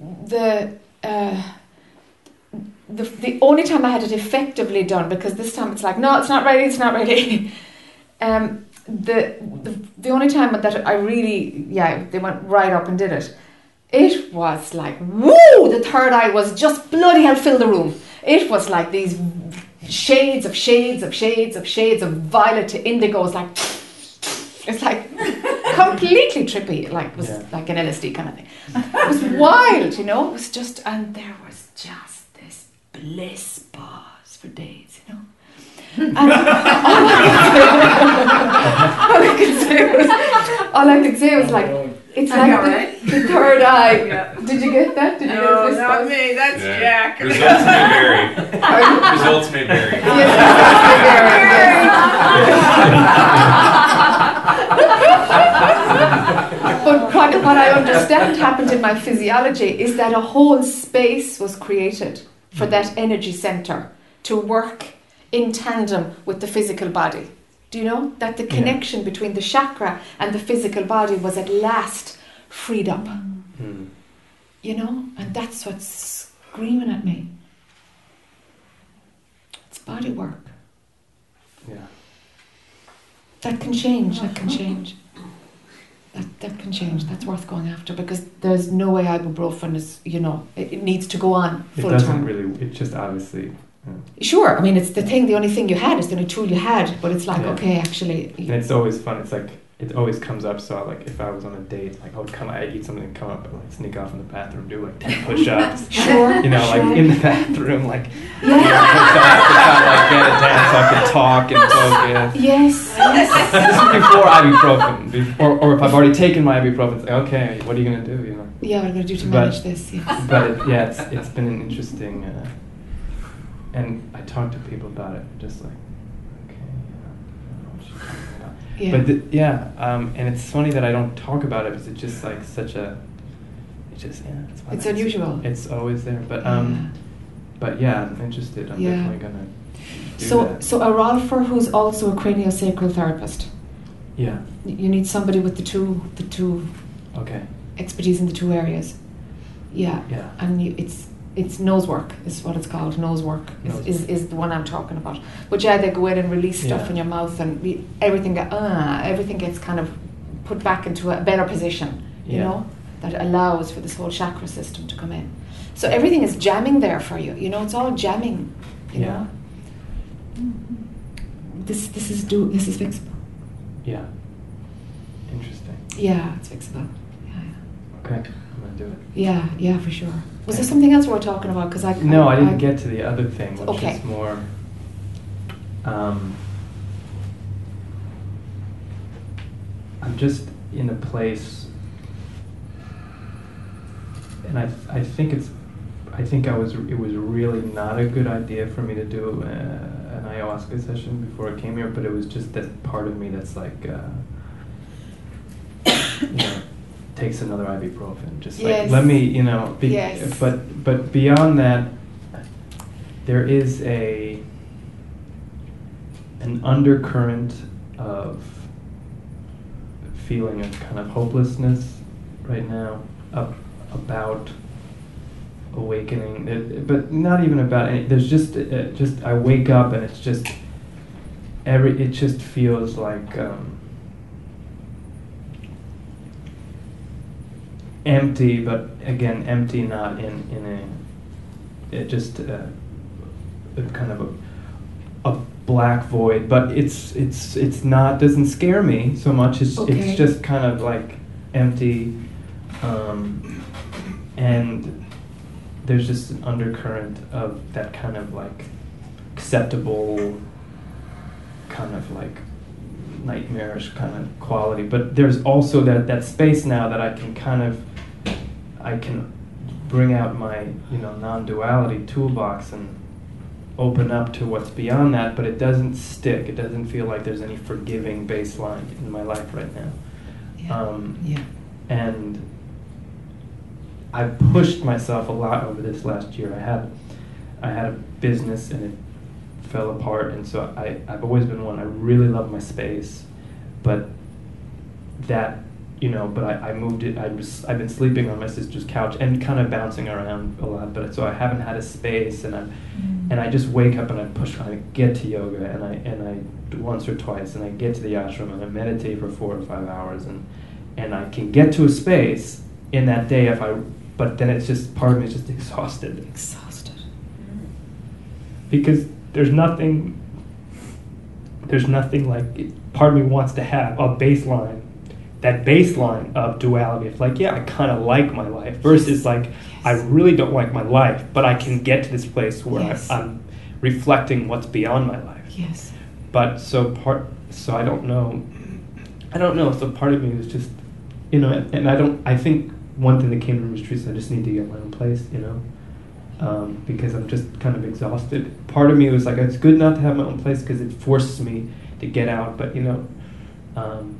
the uh, the the only time I had it effectively done because this time it's like no, it's not ready. It's not ready. [LAUGHS] um, the, the the only time that I really yeah they went right up and did it. It was like woo! The third eye was just bloody hell fill the room. It was like these shades of shades of shades of shades of violet to indigo. It's like it's like [LAUGHS] completely trippy. Like it was Yeah. like an LSD kind of thing. It was wild, you know. It was just and there was just this bliss pause for days, you know. And all I could say was, all I could say was like, [LAUGHS] it's I like know, the, right? the third eye. Yeah. Did you get that? Did you No, get this? not me. That's Yeah. Jack. Results may vary. Results may vary. [LAUGHS] Yes, but what, what I understand happened in my physiology is that a whole space was created for that energy center to work in tandem with the physical body. Do you know that the Yeah. connection between the chakra and the physical body was at last freed up? Hmm. You know, and that's what's screaming at me. It's body work. Yeah. That can change. That can change. That, that can change. That's worth going after because there's no way ibuprofen is, you know, it, it needs to go on It full doesn't time. really. It just obviously. Sure, I mean, it's the thing, the only thing you had, it's the only tool you had, but it's like, Yeah. okay, actually, And it's always fun. It's like it always comes up. So like if I was on a date, like I would come, I eat something, and come up, and like sneak off in the bathroom, do like ten push-ups. [LAUGHS] sure. You know, sure. like in the bathroom, like yeah. you know, push-ups to kind of like get it down so I can talk and focus. Yes, yes. This is before ibuprofen, before, or if I've already taken my ibuprofen, it's like, okay, what are you gonna do? You know. Yeah, what am I to do to But- manage this? Yes. But it, yeah, it's it's been an interesting, uh, and I talk to people about it, just like, okay, yeah, I don't know what she's talking about. Yeah. But th- yeah, um, and it's funny that I don't talk about it because it's just like such a, it just yeah, it's. It's unusual. It's always there, but um, but yeah, I'm interested. I'm Yeah. definitely gonna. So, that. so a Rolfer who's also a craniosacral therapist. yeah, You need somebody with the two, the two okay, expertise in the two areas. Yeah, yeah, and you, it's it's nose work is what it's called. Nose work is, Nose is, is the one I'm talking about. But yeah, they go in and release stuff Yeah. in your mouth, and we, everything get, uh, everything gets kind of put back into a better position. You Yeah. know that allows for this whole chakra system to come in. So everything is jamming there for you. You know, it's all jamming. You Yeah. know. This this is do this is fixable. yeah. Interesting. Yeah, it's fixable. Yeah, yeah. Okay, I'm gonna do it. Yeah, yeah, for sure. Was there something else we were talking about? Because I No, I didn't get to the other thing, which Okay. is more. Um, I'm just in a place, and I, I think it's, I think I was, it was really not a good idea for me to do uh, an ayahuasca session before I came here, but it was just that part of me that's like, uh, [COUGHS] you know, takes another ibuprofen. Just like Yes. let me, you know. Be, Yes. But but beyond that, there is a an undercurrent of feeling of kind of hopelessness right now up, about awakening it, but not even about any, there's just uh, just I wake up and it's just every it just feels like um, empty but again empty not in in a it just uh, a kind of a, a black void. But it's it's it's not doesn't scare me so much. It's Okay. it's just kind of like empty um, and there's just an undercurrent of that kind of like acceptable kind of like nightmarish kind of quality. But there's also that that space now that I can kind of I can bring out my you know non-duality toolbox and open up to what's beyond that but it doesn't stick it doesn't feel like there's any forgiving baseline in my life right now Yeah. um, yeah. and I pushed myself a lot over this last year. I had I had a business and it fell apart, and so I I've always been one. I really love my space, but that you know, but I, I moved it. I was I've been sleeping on my sister's couch and kind of bouncing around a lot, but so I haven't had a space, and I Mm. and I just wake up and I push. I get to yoga and I and I do once or twice, and I get to the ashram and I meditate for four or five hours, and and I can get to a space in that day if I. But then it's just part of me is just [LAUGHS] exhausted Exhausted. because there's nothing. There's nothing like part of me wants to have a baseline, that baseline of duality. It's like yeah, I kind of like my life versus like I really don't like my life, but I can get to this place where Yes. I, I'm reflecting what's beyond my life. Yes. But so part, so I don't know. I don't know. So part of me is just, you know, and, and I don't. I think one thing that came to me was truth. I just need to get my own place, you know, um, because I'm just kind of exhausted. Part of me was like, it's good not to have my own place because it forces me to get out. But you know, um,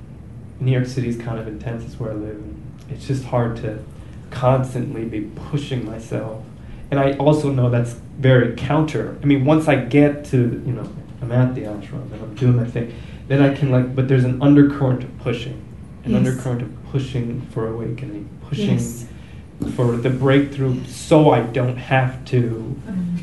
New York City's kind of intense. It's where I live. And it's just hard to constantly be pushing myself. And I also know that's very counter. I mean, once I get to you know, I'm at the ashram and I'm doing my thing, then I can like. But there's an undercurrent of pushing, an Yes. undercurrent of pushing for awakening, pushing Yes. for the breakthrough, so I don't have to mm-hmm.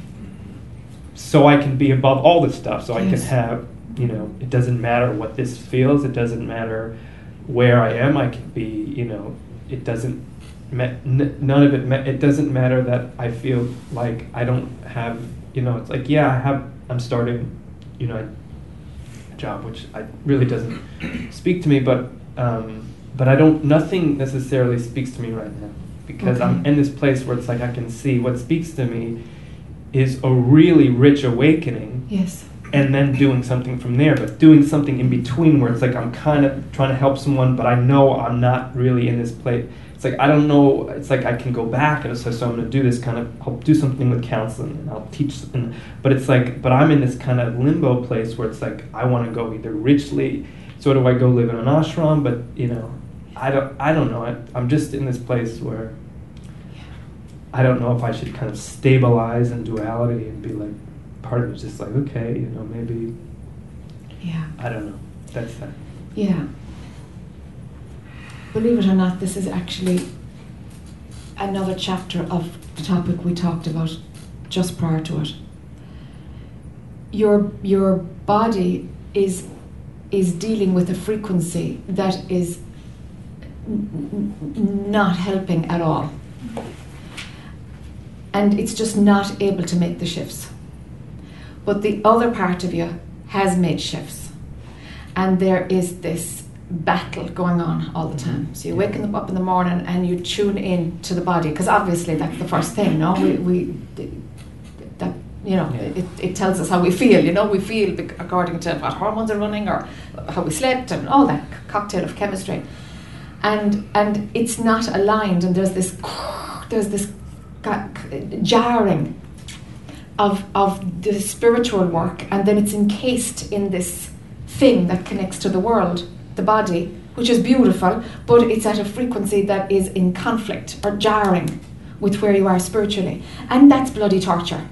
so I can be above all this stuff. So I can have, you know, it doesn't matter what this feels. It doesn't matter where I am. I can be, you know, it doesn't. Ma- n- none of it. Ma- it doesn't matter that I feel like I don't have. You know, it's like yeah, I have. I'm starting. You know, a job which I really doesn't speak to me, but um, but I don't. Nothing necessarily speaks to me right now because I'm in this place where it's like I can see what speaks to me is a really rich awakening Yes. And then doing something from there, but doing something in between where it's like I'm kind of trying to help someone, but I know I'm not really in this place. It's like I don't know. It's like I can go back and like, so I'm going to do this kind of. I'll do something with counseling and I'll teach. And, but it's like, but I'm in this kind of limbo place where it's like I want to go either richly. So do I go live in an ashram? But you know, I don't. I don't know. I, I'm just in this place where I don't know if I should kind of stabilize in duality and be like, part of it's just like, okay, you know, maybe, Yeah. I don't know. That's that. Yeah. Believe it or not, this is actually another chapter of the topic we talked about just prior to it. Your your body is is dealing with a frequency that is n- n- not helping at all. And it's just not able to make the shifts. But the other part of you has made shifts and there is this battle going on all the time. So you wake up in the morning and you tune in to the body because obviously that's the first thing. No, we, we that you know Yeah. it, it tells us how we feel. You know, we feel according to what hormones are running or how we slept and all that cocktail of chemistry. And and it's not aligned, and there's this there's this jarring of of the spiritual work, and then it's encased in this thing that connects to the world, the body, which is beautiful, but it's at a frequency that is in conflict or jarring with where you are spiritually, and that's bloody torture.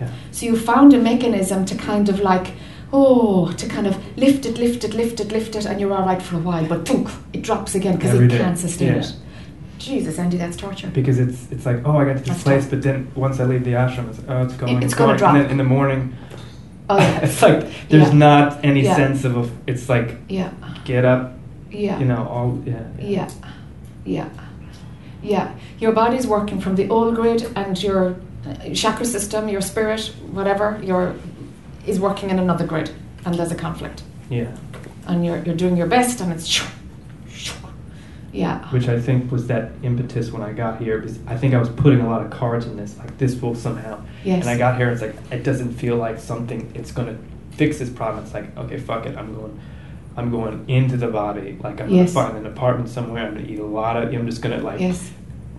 Yeah. So you found a mechanism to kind of like, oh, to kind of lift it, lift it, lift it, lift it, and you're all right for a while, but poof, it drops again because it day. can't sustain Yeah. it. Jesus, Andy, that's torture. Because it's it's like, oh, I got to this That's place, tough. but then once I leave the ashram, it's oh, it's going, it's gonna drop. And then in the morning, Oh, yeah. [LAUGHS] it's like there's Yeah. not any Yeah. sense of a. It's like yeah, get up, yeah. you know, all yeah. Yeah, yeah, yeah. Your body's working from the old grid, and your chakra system, your spirit, whatever, your is working in another grid, and there's a conflict, Yeah. and you're you're doing your best, and it's [LAUGHS] yeah, Which I think was that impetus when I got here because I think I was putting a lot of cards in this, like this will somehow. yes, And I got here, it's like it doesn't feel like something. It's gonna fix this problem. It's like okay, fuck it. I'm going. I'm going into the body. Like I'm Yes. gonna find an apartment somewhere. I'm gonna eat a lot of. I'm just gonna like. yes,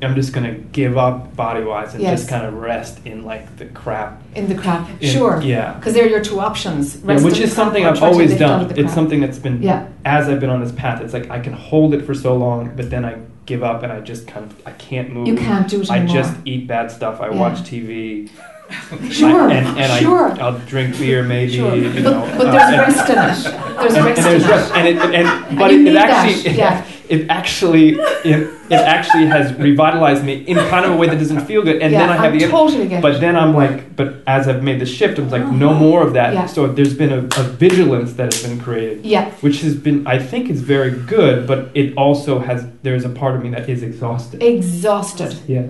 I'm just gonna give up body wise and Yes. just kind of rest in like the crap. in the crap, in- sure, Yeah. because they're your two options, Yeah, rest which is the crap something or I've try to always done. the It's crap. something that's been Yeah, as I've been on this path. It's like I can hold it for so long, but then I give up and I just kind of I can't move. you can't do it I anymore. just eat bad stuff. I Yeah. watch TV. [LAUGHS] sure, I, and and sure, I, I'll drink beer maybe. sure. You But, know, but uh, there's and- rest in it. There's and, rest and there's in rest, it. and it, and, And but you it, need it that, actually, yeah. It actually, it, it actually has revitalized me in kind of a way that doesn't feel good. And yeah, then I have the, totally get but then I'm like, but as I've made the shift, I'm like, no more of that. Yeah. So there's been a, a vigilance that has been created, Yeah, which has been, I think, is very good. But it also has, there's a part of me that is exhausted. exhausted. Yeah.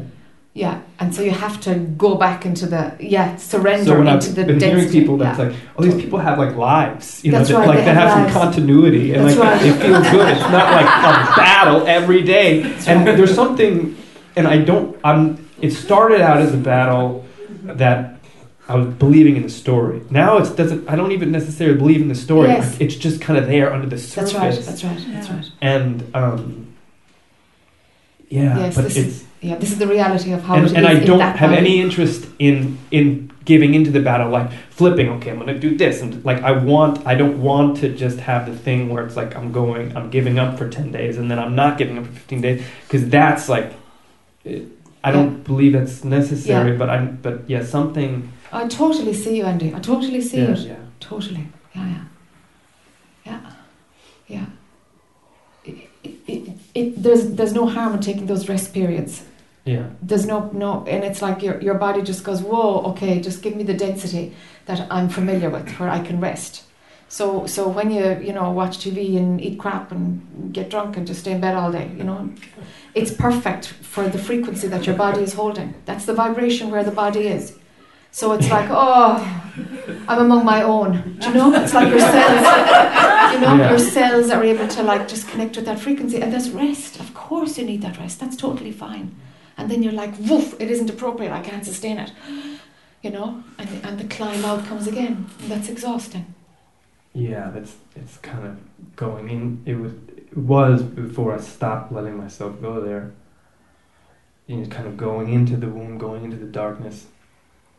Yeah, and so you have to go back into the yeah surrender So when I've into the been hearing people that's yeah. like, oh, these people have like lives, you know, That's that, right, like they they have have, lives. some continuity and That's like right. they feel good. [LAUGHS] It's not like a battle every day. and right. there's something, and I don't. I'm. It started out as a battle that I was believing in the story. Now it doesn't. I don't even necessarily believe in the story. Yes. Like, it's just kind of there under the surface. That's right. That's right. That's right. And um, yeah, Yes, but it's is yeah. This is the reality of how and, it and is I don't that have body. any interest in in giving into the battle, like flipping. Okay, I'm gonna do this, and like I want, I don't want to just have the thing where it's like I'm going, I'm giving up for ten days, and then I'm not giving up for fifteen days, because that's like, it, I don't believe that's necessary. Yeah. But I'm, but yeah, something. I totally see you, Andy. I totally see yeah, it. yeah, Totally. Yeah, yeah. Yeah. Yeah. It, it, it, it, there's there's no harm in taking those rest periods. Yeah, There's no no and it's like your your body just goes, Whoa, okay, just give me the density that I'm familiar with where I can rest. So so when you, you know, watch TV and eat crap and get drunk and just stay in bed all day, you know, it's perfect for the frequency that your body is holding. That's the vibration where the body is. So it's like, [LAUGHS] oh, I'm among my own. Do you know? It's like your cells, you know, Yeah. your cells are able to like just connect with that frequency, and there's rest. Of course, you need that rest. That's totally fine. And then you're like, woof, it isn't appropriate. I can't sustain it. You know, and and the climb out comes again. And that's exhausting. yeah. That's it's kind of going in. It was it was before I stopped letting myself go there. You know, kind of going into the womb, going into the darkness.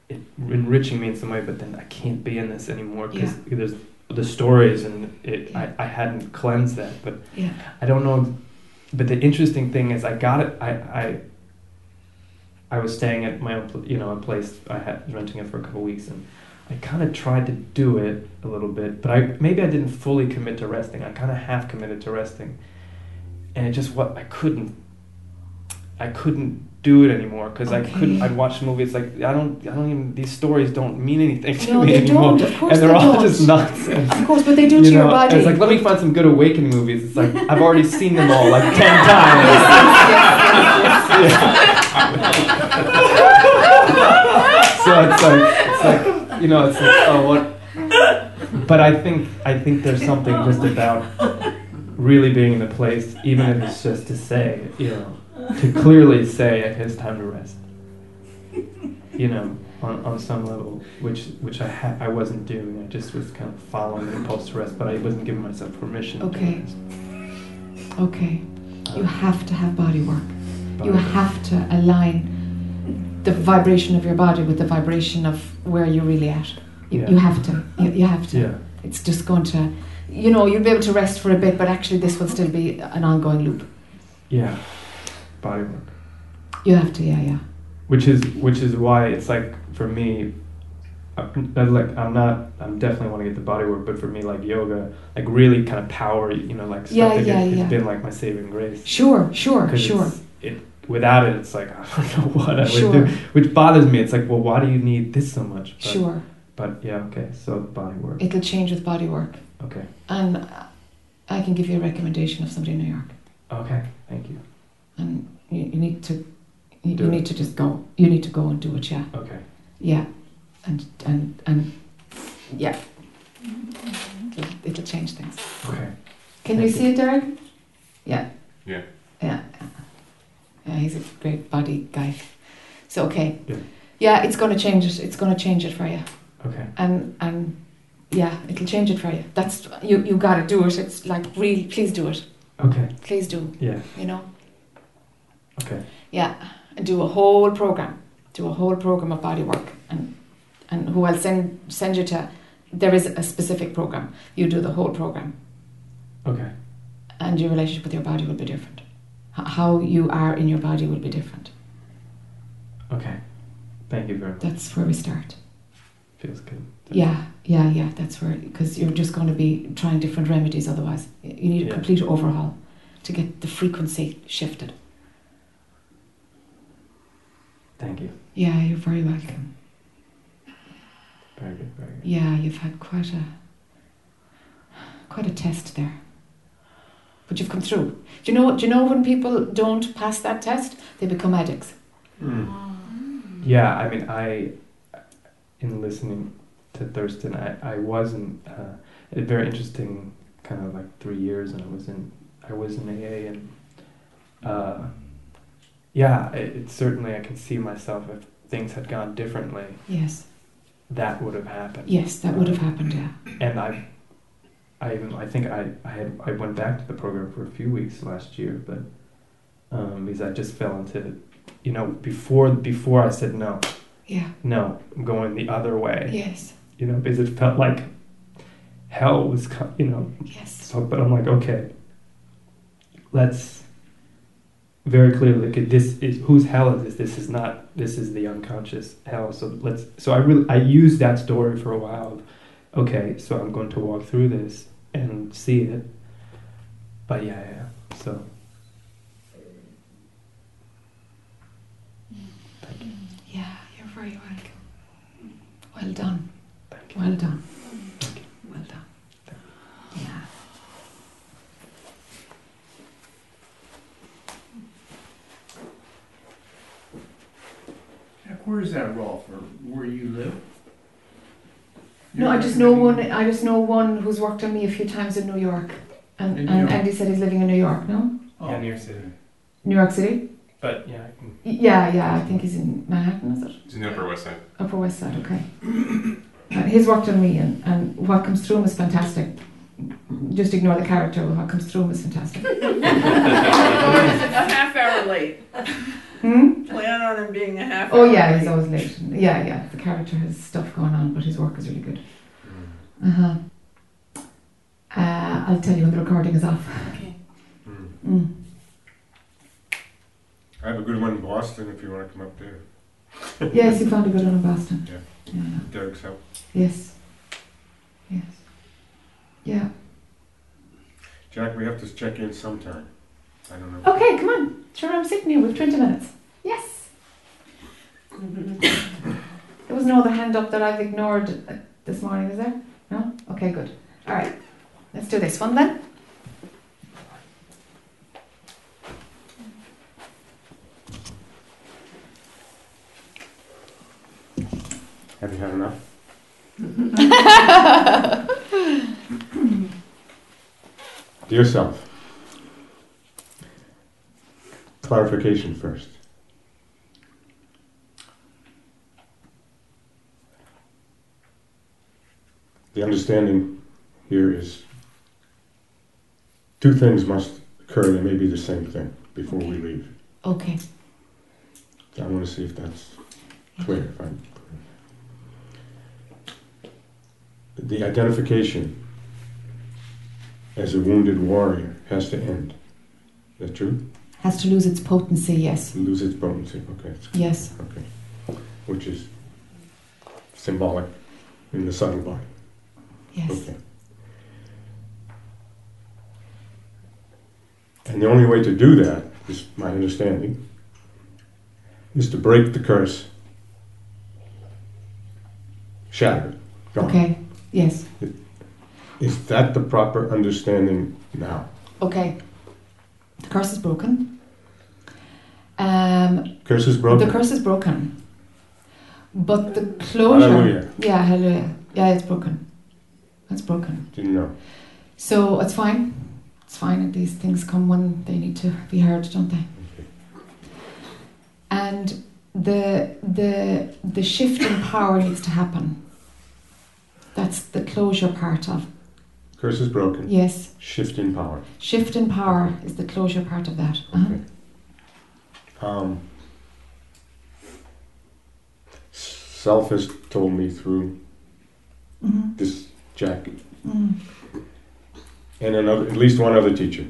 It enriching me in some way, but then I can't be in this anymore because there's the stories and it. Yeah. I, I hadn't cleansed that, but Yeah. I don't know. But the interesting thing is, I got it. I I. I was staying at my own, you know, a place. I had renting it for a couple of weeks, and I kind of tried to do it a little bit, but I maybe I didn't fully commit to resting. I kind of half committed to resting, and it just what I couldn't. I couldn't do it anymore because I couldn't. I'd watch the movie. It's like I don't. I don't even. These stories don't mean anything to No, me they anymore, don't. Of course, and they're they all don't. just nonsense. Of course, but they do You to your know, body. It's like let me find some good awakening movies. It's like I've already seen them all like ten [LAUGHS] times. So it's like it's like you know it's like oh what but i think i think there's something just about really being in a place even if it's just to say you know to clearly say it's time to rest you know on, on some level which which i ha- i wasn't doing i just was kind of following the impulse to rest but i wasn't giving myself permission to Okay. Okay. You have to have body work. You have to align the vibration of your body with the vibration of where you're really at. You, Yeah. you have to. You, you have to. yeah It's just going to, you know, you'll be able to rest for a bit, but actually this will still be an ongoing loop. yeah body work You have to, yeah, yeah. which is which is why it's like for me I'm, like I'm not I'm definitely want to get the body work but for me like yoga like really kind of power you know like stuff Yeah, yeah, it, yeah. it's been like my saving grace Sure, sure, sure. it's- it without it it's like [LAUGHS] I don't know what I would do which bothers me it's like well why do you need this so much but, Sure. but yeah okay so body work It'll change with body work. okay And I can give you a recommendation of somebody in New York. okay thank you And you, you need to, you, you need to just go. You need to go and do it, yeah. okay Yeah, and and and yeah, it'll, it'll change things. okay Can you Thank see it, Derek? Yeah. Yeah. Yeah. Yeah, he's a great body guy. So okay. Yeah. Yeah, it's going to change it. It's going to change it for you, okay and and yeah, it'll change it for you. That's you. You got to do it. It's like really, please do it. okay Please do. yeah You know. okay Yeah, and do a whole program. Do a whole program of body work, and and who I'll send send you to. There is a specific program. You do the whole program, okay and your relationship with your body will be different. How you are in your body will be different. okay thank you very much That's where we start. feels good Yeah, yeah, yeah. That's where because you're just going to be trying different remedies. Otherwise, you need a Yeah. complete overhaul to get the frequency shifted. thank you Yeah, you're very welcome. very good very good Yeah, you've had quite a quite a test there. But you've come through. Do you know do you know when people don't pass that test, they become addicts. Yeah, I mean, I, in listening to Thurston, I, I wasn't, uh, a very interesting kind of like three years, and I was in, I was in AA, and, uh, yeah, it, it certainly I can see myself if things had gone differently, Yes. that would have happened. Yes, that would have happened, yeah. And I, I even I think I, I had I went back to the program for a few weeks last year, but um, because I just fell into, you know, before before I said no, Yeah. No, I'm going the other way. Yes. You know, because it felt like hell was, you know. Yes. So, but I'm like, okay, let's very clearly. Okay, this is whose hell is this? This is not. This is the unconscious hell. So let's. So I really I used that story for a while. Of, okay, so I'm going to walk through this and see it. But yeah, yeah. So Yeah, you're very welcome. Well done. thank you. Well done. Thank you. Well done. Yeah. Where is that rolfer where you live? No, I just know one. I just know one who's worked on me a few times in New York, and In and New York. Andy said he's living in New York. No, Oh, Yeah, New York City. New York City. But yeah, I can. Y- Yeah, yeah. I think he's in Manhattan. Is it It's in the Upper West Side. Upper West Side? Okay. and he's worked on me, and, and what comes through him is fantastic. Just ignore the character. What comes through him is fantastic. [LAUGHS] a half hour late. [LAUGHS] Hmm? Plan on him being a half Oh yeah, late. he's always late. Yeah, yeah. The character has stuff going on, but his work is really good. Uh huh. Uh, I'll tell you when the recording is off. Okay. Mm. I have a good one in Boston if you want to come up there. [LAUGHS] Yes, you found a good one in Boston. Yeah. Yeah. Derek's help. Yes. Yes. Yeah. Jack, we have to check in sometime. I don't know. Okay, come on. Sure, I'm sitting here with 20 minutes. Yes. there was no other hand up that I've ignored uh, this morning, is there? No? Okay, good. All right. Let's do this one then. Have you had enough? [LAUGHS] Dear self, clarification first. The understanding here is two things must occur, they may be the same thing before we leave. Okay. I want to see if that's clear. If I'm clear. the identification as a wounded warrior has to end. Is that true? Has to lose its potency, yes. Lose its potency. Okay. Yes. Okay. Which is symbolic in the subtle body. Yes. Okay. And the only way to do that, is my understanding, is to break the curse. Shatter. it, gone. Okay. Yes. Is that the proper understanding now? Okay. Curse is broken. Um, Curse is broken. The curse is broken. But the closure. Hallelujah. Yeah, hallelujah. Yeah, it's broken. It's broken. Didn't know. So it's fine. It's fine. And these things come when they need to be heard, don't they? And the the the shift in power needs to happen. That's the closure part of Curse is broken. yes. Shift in power. Shift in power is the closure part of that. Uh-huh. Okay. Um, self has told me through Mhm. this Jack Mm. and another, at least one other teacher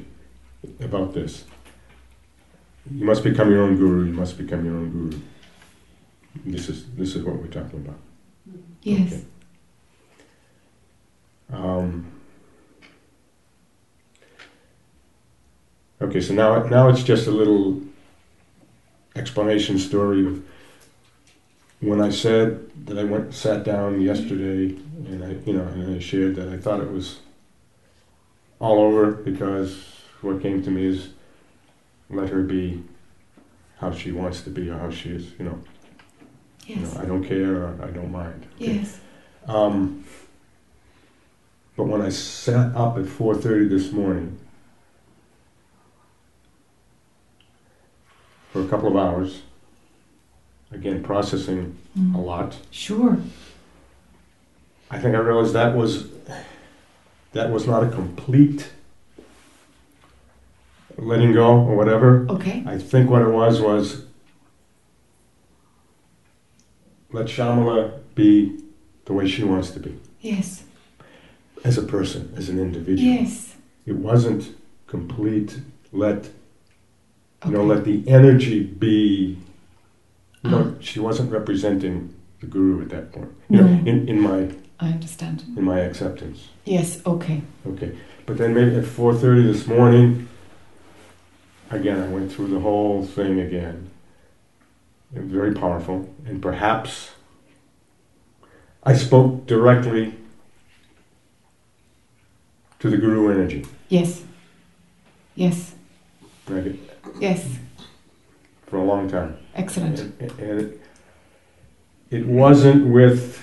about this. You must become your own guru. You must become your own guru. This is this is what we're talking about. Yes. Okay. Um, okay, so now now it's just a little explanation story of when I said that I went sat down yesterday and I you know and I shared that I thought it was all over because what came to me is let her be how she wants to be or how she is you know you know I don't care or I don't mind Okay. Yes. um, but when I sat up at 4:30 this morning for a couple of hours, again processing a Mm. lot, Sure. I think I realized that was that was not a complete letting go or whatever. Okay. I think what it was was let Shamala be the way she wants to be Yes. as a person, as an individual. Yes. It wasn't complete. Let you know, let the energy be. You know, Uh-huh. she wasn't representing the guru at that point. You know, No. in, in my I understand. in my acceptance. Yes. Okay. Okay, but then maybe at four thirty this morning, again, I went through the whole thing again. It was very powerful, and perhaps I spoke directly to the guru energy. Yes. Yes. Right, Yes. for a long time. Excellent. And, and it, it wasn't with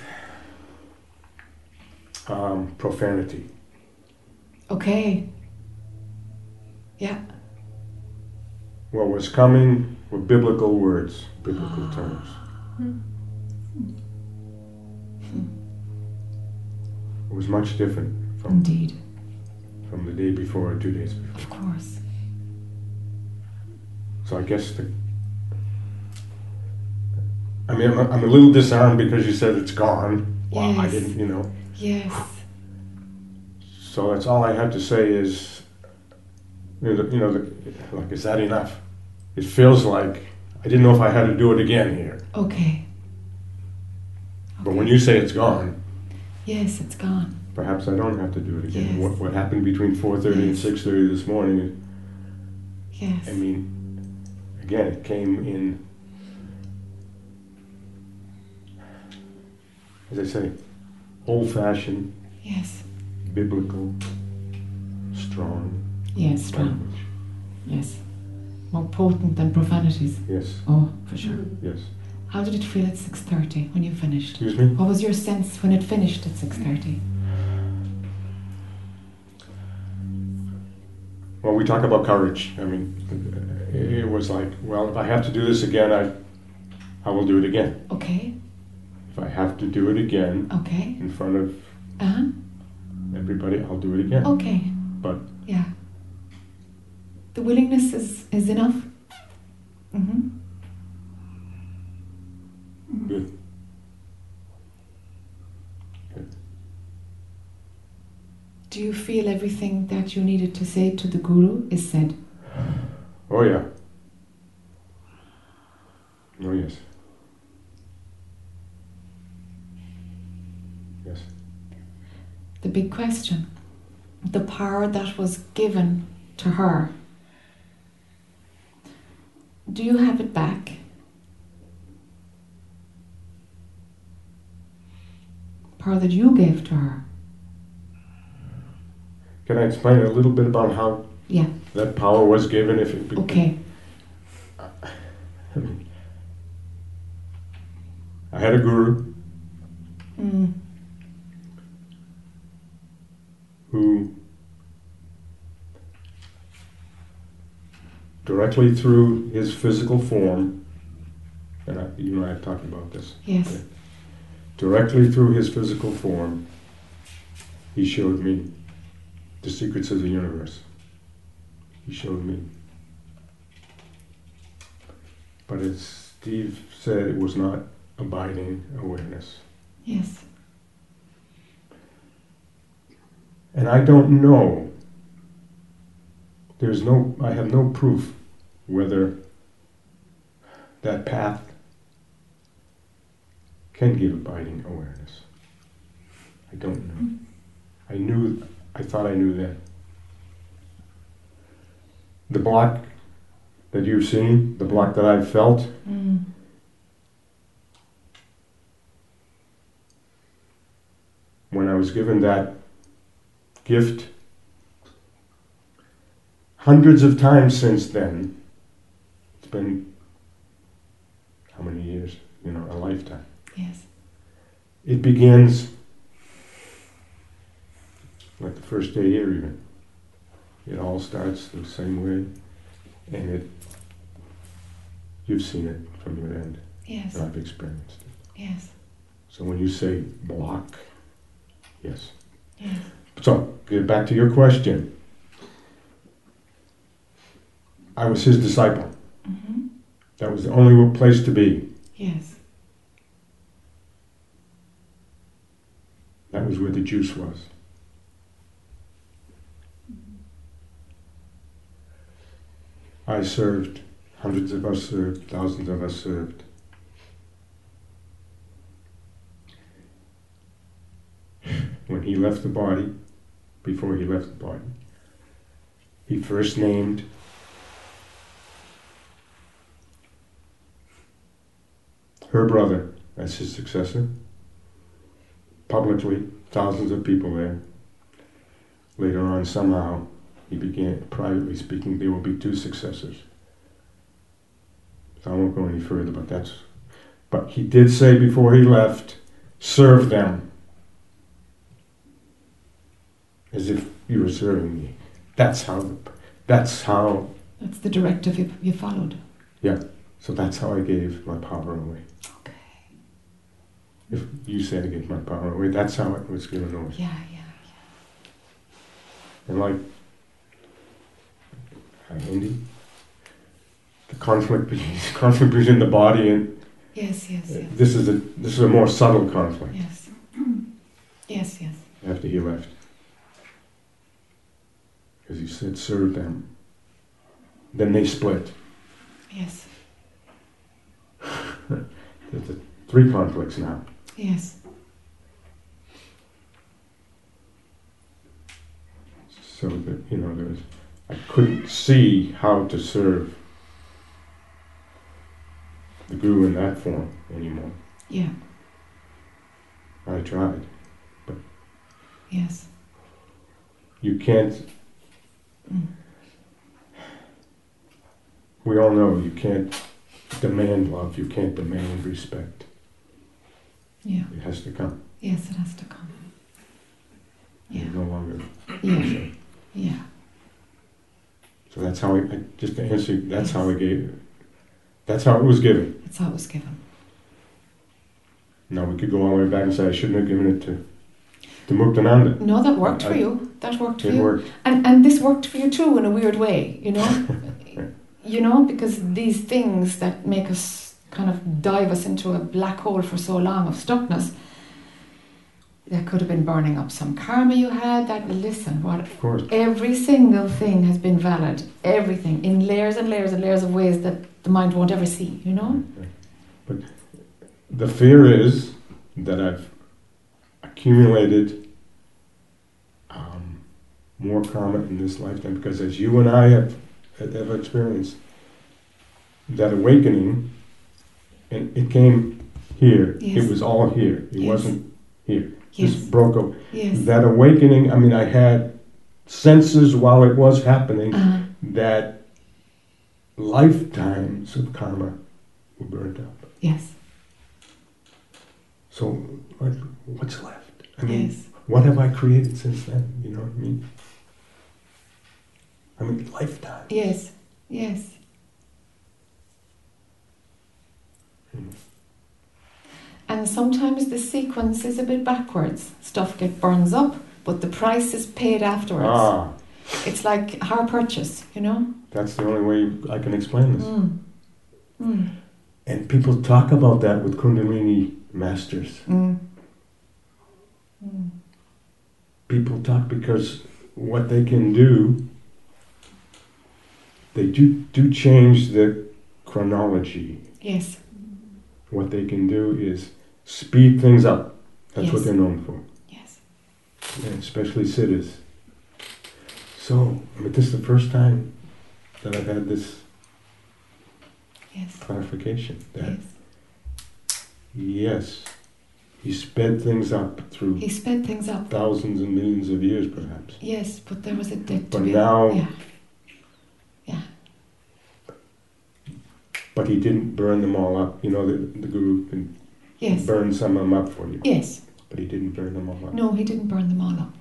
um, profanity. Okay. Yeah. What was coming were biblical words, biblical terms. It was much different from, Indeed. from the day before or two days before. Of course. So I guess the. I mean, I'm, I'm a little disarmed because you said it's gone. Well, I didn't, you know. Yes. So that's all I have to say is, you know, the, you know the, like, is that enough? It feels like I didn't know if I had to do it again here. Okay. But when you say it's gone, Yes, it's gone. perhaps I don't have to do it again. Yes. What, what happened between 4.30 and 6.30 this morning, Yes. I mean, again, it came in, as I say, old-fashioned, Yes. biblical, strong Yes. Strong. language. Yes. More potent than profanities. Yes, Oh, for sure. yes. How did it feel at six thirty when you finished? Excuse me? What was your sense when it finished at six thirty? Well, we talk about courage. I mean, it was like, well, if I have to do this again, I, I will do it again. Okay. If I have to do it again Okay. in front of Uh huh. everybody, I'll do it again. Okay. But Yeah. The willingness is is enough. Mm-hmm. good. Do you feel everything that you needed to say to the guru is said? Oh yeah. Oh yes. Yes. The big question. The power that was given to her. Do you have it back? Power that you gave to her. Can I explain a little bit about how Yeah. that power was given? If it, Okay. I mean, I had a guru Mm. who directly through his physical form, and I, you and I have talked about this, Yes. directly through his physical form, he showed me the secrets of the universe. He showed me. But as Steve said, it was not abiding awareness. Yes. And I don't know, there's no, I have no proof whether that path can give abiding awareness. I don't know. Mm. I knew, I thought I knew that. The block that you've seen, the block that I've felt, Mm. when I was given that gift, hundreds of times since then, it's been how many years? You know, a lifetime. Yes. It begins like the first day here, even. It all starts the same way, and it. You've seen it from your end, Yes. and I've experienced it. Yes. So when you say block, yes. Yes. So, get back to your question. I was his disciple. Mm-hmm. That was the only place to be. Yes. That was where the juice was. I served, hundreds of us served, thousands of us served. When he left the body, before he left the body, he first named her brother as his successor. Publicly, thousands of people there. Later on, somehow, he began privately speaking, there will be two successors. So I won't go any further, but that's. But he did say before he left, serve them as if you were serving me. That's how. That's how. That's the directive you, you followed. Yeah. So that's how I gave my power away. Okay. If you said I gave my power away, that's how it was given away. Yeah, yeah, yeah. And like uh, Indy, the conflict, between- [LAUGHS] conflict between the body and Yes, yes, yes. this is a this is a more subtle conflict Yes. [CLEARS THROAT] Yes, yes. after he left, because he said serve them. Then they split. Yes. [LAUGHS] There's the three conflicts now. Yes. So that you know there was, I couldn't see how to serve the guru in that form anymore. Yeah. I tried. But. Yes. You can't. Mm. We all know you can't demand love. You can't demand respect. Yeah. It has to come. Yes, it has to come. Yeah. You're no longer. Yeah. Yeah. So that's how I, I just to answer. That's how I gave. That's how it was given. That's how it was given. Now we could go all the way back and say I shouldn't have given it to to Muktananda. No, that worked for you. That worked for It you. worked. And and this worked for you too in a weird way, you know? [LAUGHS] you know, because these things that make us kind of dive us into a black hole for so long of stuckness, that could have been burning up some karma you had. That listen, what Of course. every single thing has been valid. Everything in layers and layers and layers of ways that the mind won't ever see, you know? But the fear is that I've accumulated um, more karma in this lifetime because, as you and I have, have experienced, that awakening, and it came here. Yes. It was all here. It Yes. wasn't here. Yes. This broke up. Yes. That awakening, I mean, I had senses while it was happening Uh-huh. that lifetimes of karma were burned up. Yes. So, what, what's left? I mean, Yes. what have I created since then? You know what I mean? I mean, lifetime. Yes. Yes. And sometimes the sequence is a bit backwards. Stuff get burns up, but the price is paid afterwards. Ah, It's like hire purchase, you know? that's the only way I can explain this. Mm. Mm. And people talk about that with Kundalini masters. Mm. People talk because what they can do, they do, do change the chronology. Yes. What they can do is speed things up. That's what they're known for. Yes. and especially cities. So, I mean, this is the first time that I've had this Yes. clarification that Yes. yes, he sped things up through He sped things up. thousands and millions of years, perhaps. Yes, but there was a debt But now- Yeah. Yeah. But he didn't burn them all up. You know, the, the guru can Yes. burn some of them up for you, Yes. but he didn't burn them all up. No, he didn't burn them all up.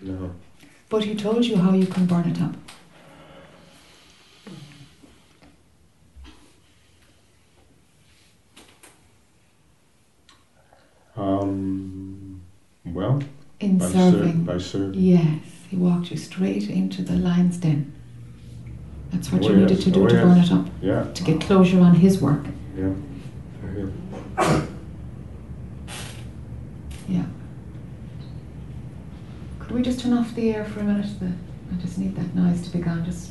No. But he told you how you can burn it up. Um, well, In by, serving. by serving. Yes, he walked you straight into the lion's den. That's what Oh, you needed to do Oh, to yes. burn it up, Yeah. to get closure on his work. Yeah. Yeah. [COUGHS] Yeah. Could we just turn off the air for a minute? The, I just need that noise to be gone. Just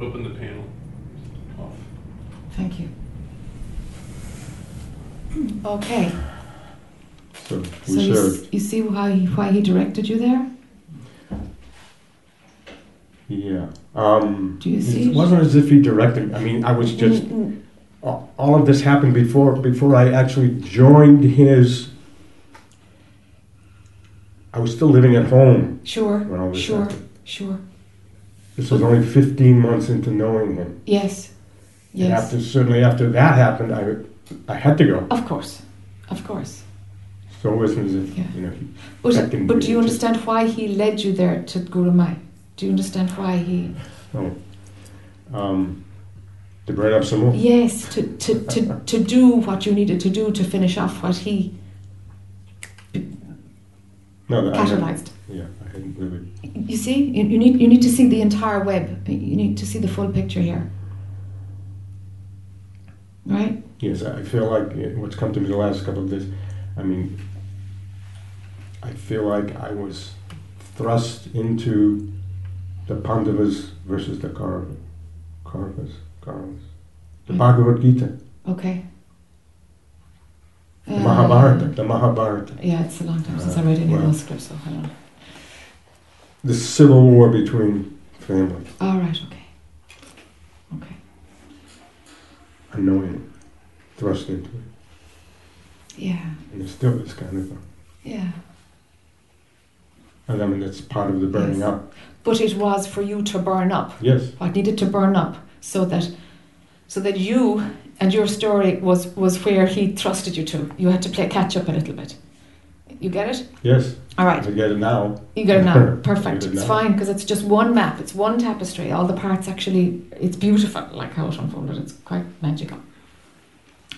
Open the panel. Off. thank you. Okay. So So we you, s- you see why he, why he directed you there? Yeah. Um, Do you see? it wasn't as if he directed. I mean, I was just. Mm, mm, all of this happened before before I actually joined his. I was still living at home Sure. when all this Sure. happened. Sure. This was only 15 months into knowing him. Yes. And Yes. after certainly after that happened, I I had to go. Of course. Of course. So it wasn't as if Yeah. you know. He, But, but do you understand why he led you there to Gurumayi? Do you understand why he? oh, um, to bring up some more. Yes, to, to, to, to do what you needed to do to finish off what he No, that I catalyzed. Yeah, I hadn't really. You see, you, you need you need to see the entire web. You need to see the full picture here. Right? Yes, I feel like what's come to me the last couple of days. I mean, I feel like I was thrust into the Pandavas versus the Kauravas. Kauravas. The. Bhagavad Gita, Okay. the Uh, Mahabharata, the Mahabharata. Yeah, it's a long time since Uh, I read any of well. those scripts, so I don't know. The civil war between families. All right, okay. Okay. unknowingly thrust into it. Yeah, And it's still this kind of. thing. yeah. And I mean, that's part of the burning Yes. up. But it was for you to burn up. Yes, What needed to burn up so that so that you and your story was was where he trusted you to. You had to play catch up a little bit. You get it? yes. All right. I get it now. You get it now. [LAUGHS] Perfect. it It's now. fine because it's just one map. It's one tapestry. All the parts actually. It's beautiful. Like how it unfolded. It's quite magical.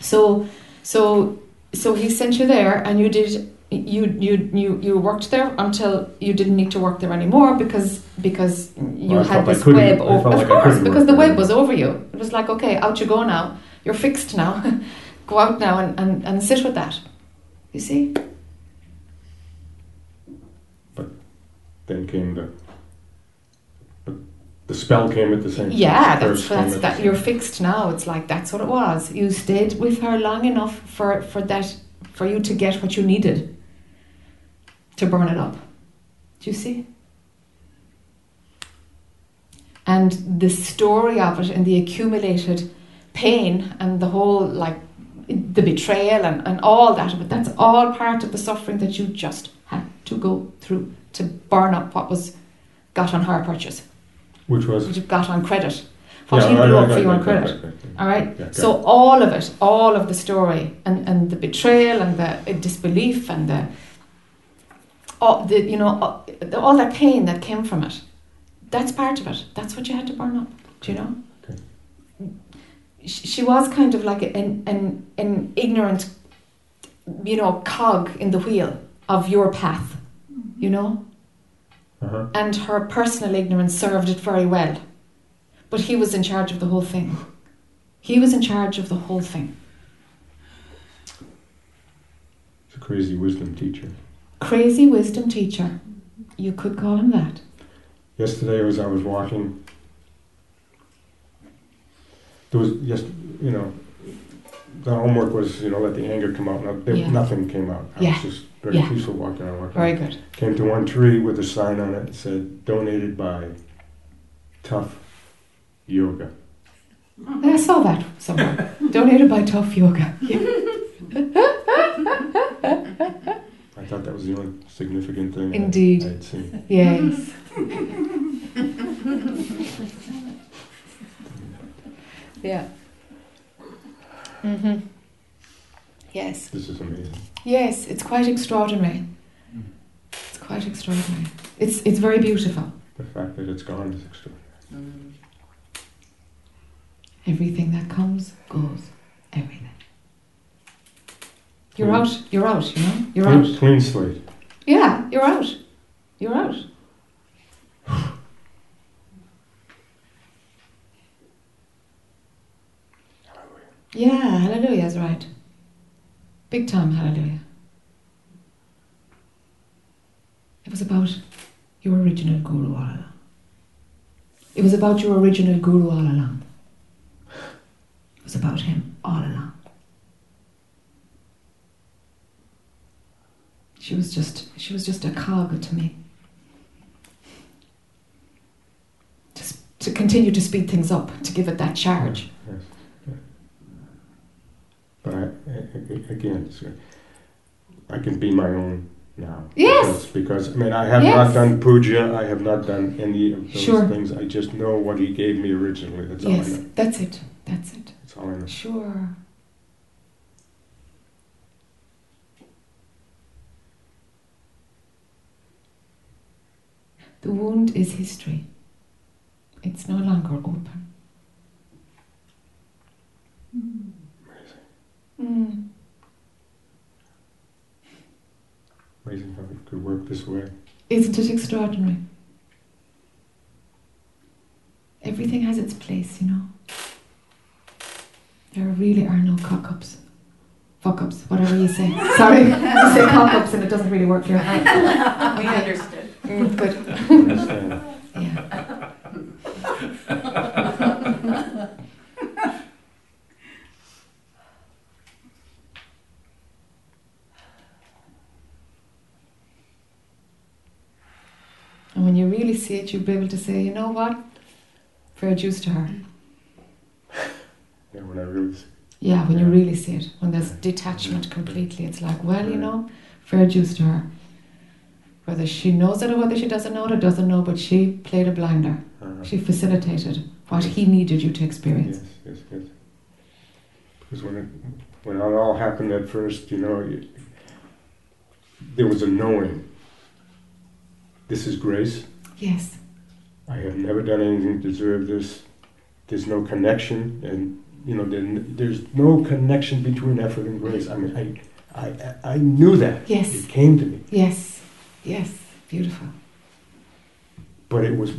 So, so, so he sent you there, and you did. You you you you worked there until you didn't need to work there anymore because because you Well, had this web over. Of like course, because the web was over you. It was like okay, out you go now. You're fixed now. [LAUGHS] go out now and, and, and sit with that. You see? But then came the. The spell came at the same time. Yeah, that's that's that. You're fixed now. It's like that's what it was. You stayed with her long enough for for that for you to get what you needed to burn it up. Do you see? And the story of it and the accumulated pain and the whole like the betrayal and, and all that of it, that's all part of the suffering that you just had to go through to burn up what was got on hire purchase, Which was. you got on credit. What Yeah, he right, blew right, up for right, you on right, credit. right. All right. Yeah, So it. all of it, all of the story, and, and the betrayal, and the disbelief, and the, all the you know all, all that pain that came from it, that's part of it. That's what you had to burn up. Do you know? Okay. She, she was kind of like an an an ignorant, you know, cog in the wheel of your path. You know, Uh-huh. and her personal ignorance served it very well. But he was in charge of the whole thing. He was in charge of the whole thing. It's a crazy wisdom teacher. Crazy wisdom teacher. You could call him that. Yesterday, as I was walking, there was just, you know, the homework was, you know, let the anger come out. No, there, Yeah. Nothing came out. I Yeah. was just very Yeah. peaceful walking around. Walking Very good. Came to one tree with a sign on it that said, donated by Tough Yoga. I saw that somewhere. [LAUGHS] Donated by Tough Yoga. [LAUGHS] I thought that was the only significant thing Indeed. I had seen. [LAUGHS] Yes. [LAUGHS] yeah. Mm-hmm. Yes. This is amazing. Yes, it's quite extraordinary. It's quite extraordinary. It's it's very beautiful. The fact that it's gone is extraordinary. Everything that comes goes. Everything. You're Mm. out. You're out. You know. You're clean, out. clean slate. Yeah, you're out. You're out. Yeah, hallelujah is right. Big time hallelujah. It was about your original guru all along. It was about your original guru all along. It was about him all along. She was just she was just a cog to me. Just to continue to speed things up, to give it that charge. Yes. But I, again, I can be my own now. Yes. Because, because, I mean, I have Yes. not done puja, I have not done any of those Sure. things. I just know what he gave me originally. That's all I yes, know. that's it. That's it. That's all I know. Sure. The wound is history. It's no longer open. Mm. Amazing how it could work this way. Isn't it extraordinary? Everything has its place, you know. There really are no cock ups. Fuck ups, whatever you say. Sorry, [LAUGHS] you say cock ups and it doesn't really work here. [LAUGHS] We understood. Mm, good. Yeah. And when you really see it, you'll be able to say, you know what? Fair dues to her. Yeah, when I really see Yeah, when you really see it, when there's detachment completely, it's like, well, you know, fair dues to her. Whether she knows it or whether she doesn't know it or doesn't know, but she played a blinder. uh, She facilitated what he needed you to experience. Yes, yes, yes. Because when it, when it all happened at first, you know, it, there was a knowing. This is grace. Yes. I have never done anything to deserve this. There's no connection, and you know, there, there's no connection between effort and grace. I mean, I, I, I knew that. Yes. It came to me, Yes. Yes. Beautiful. but it was,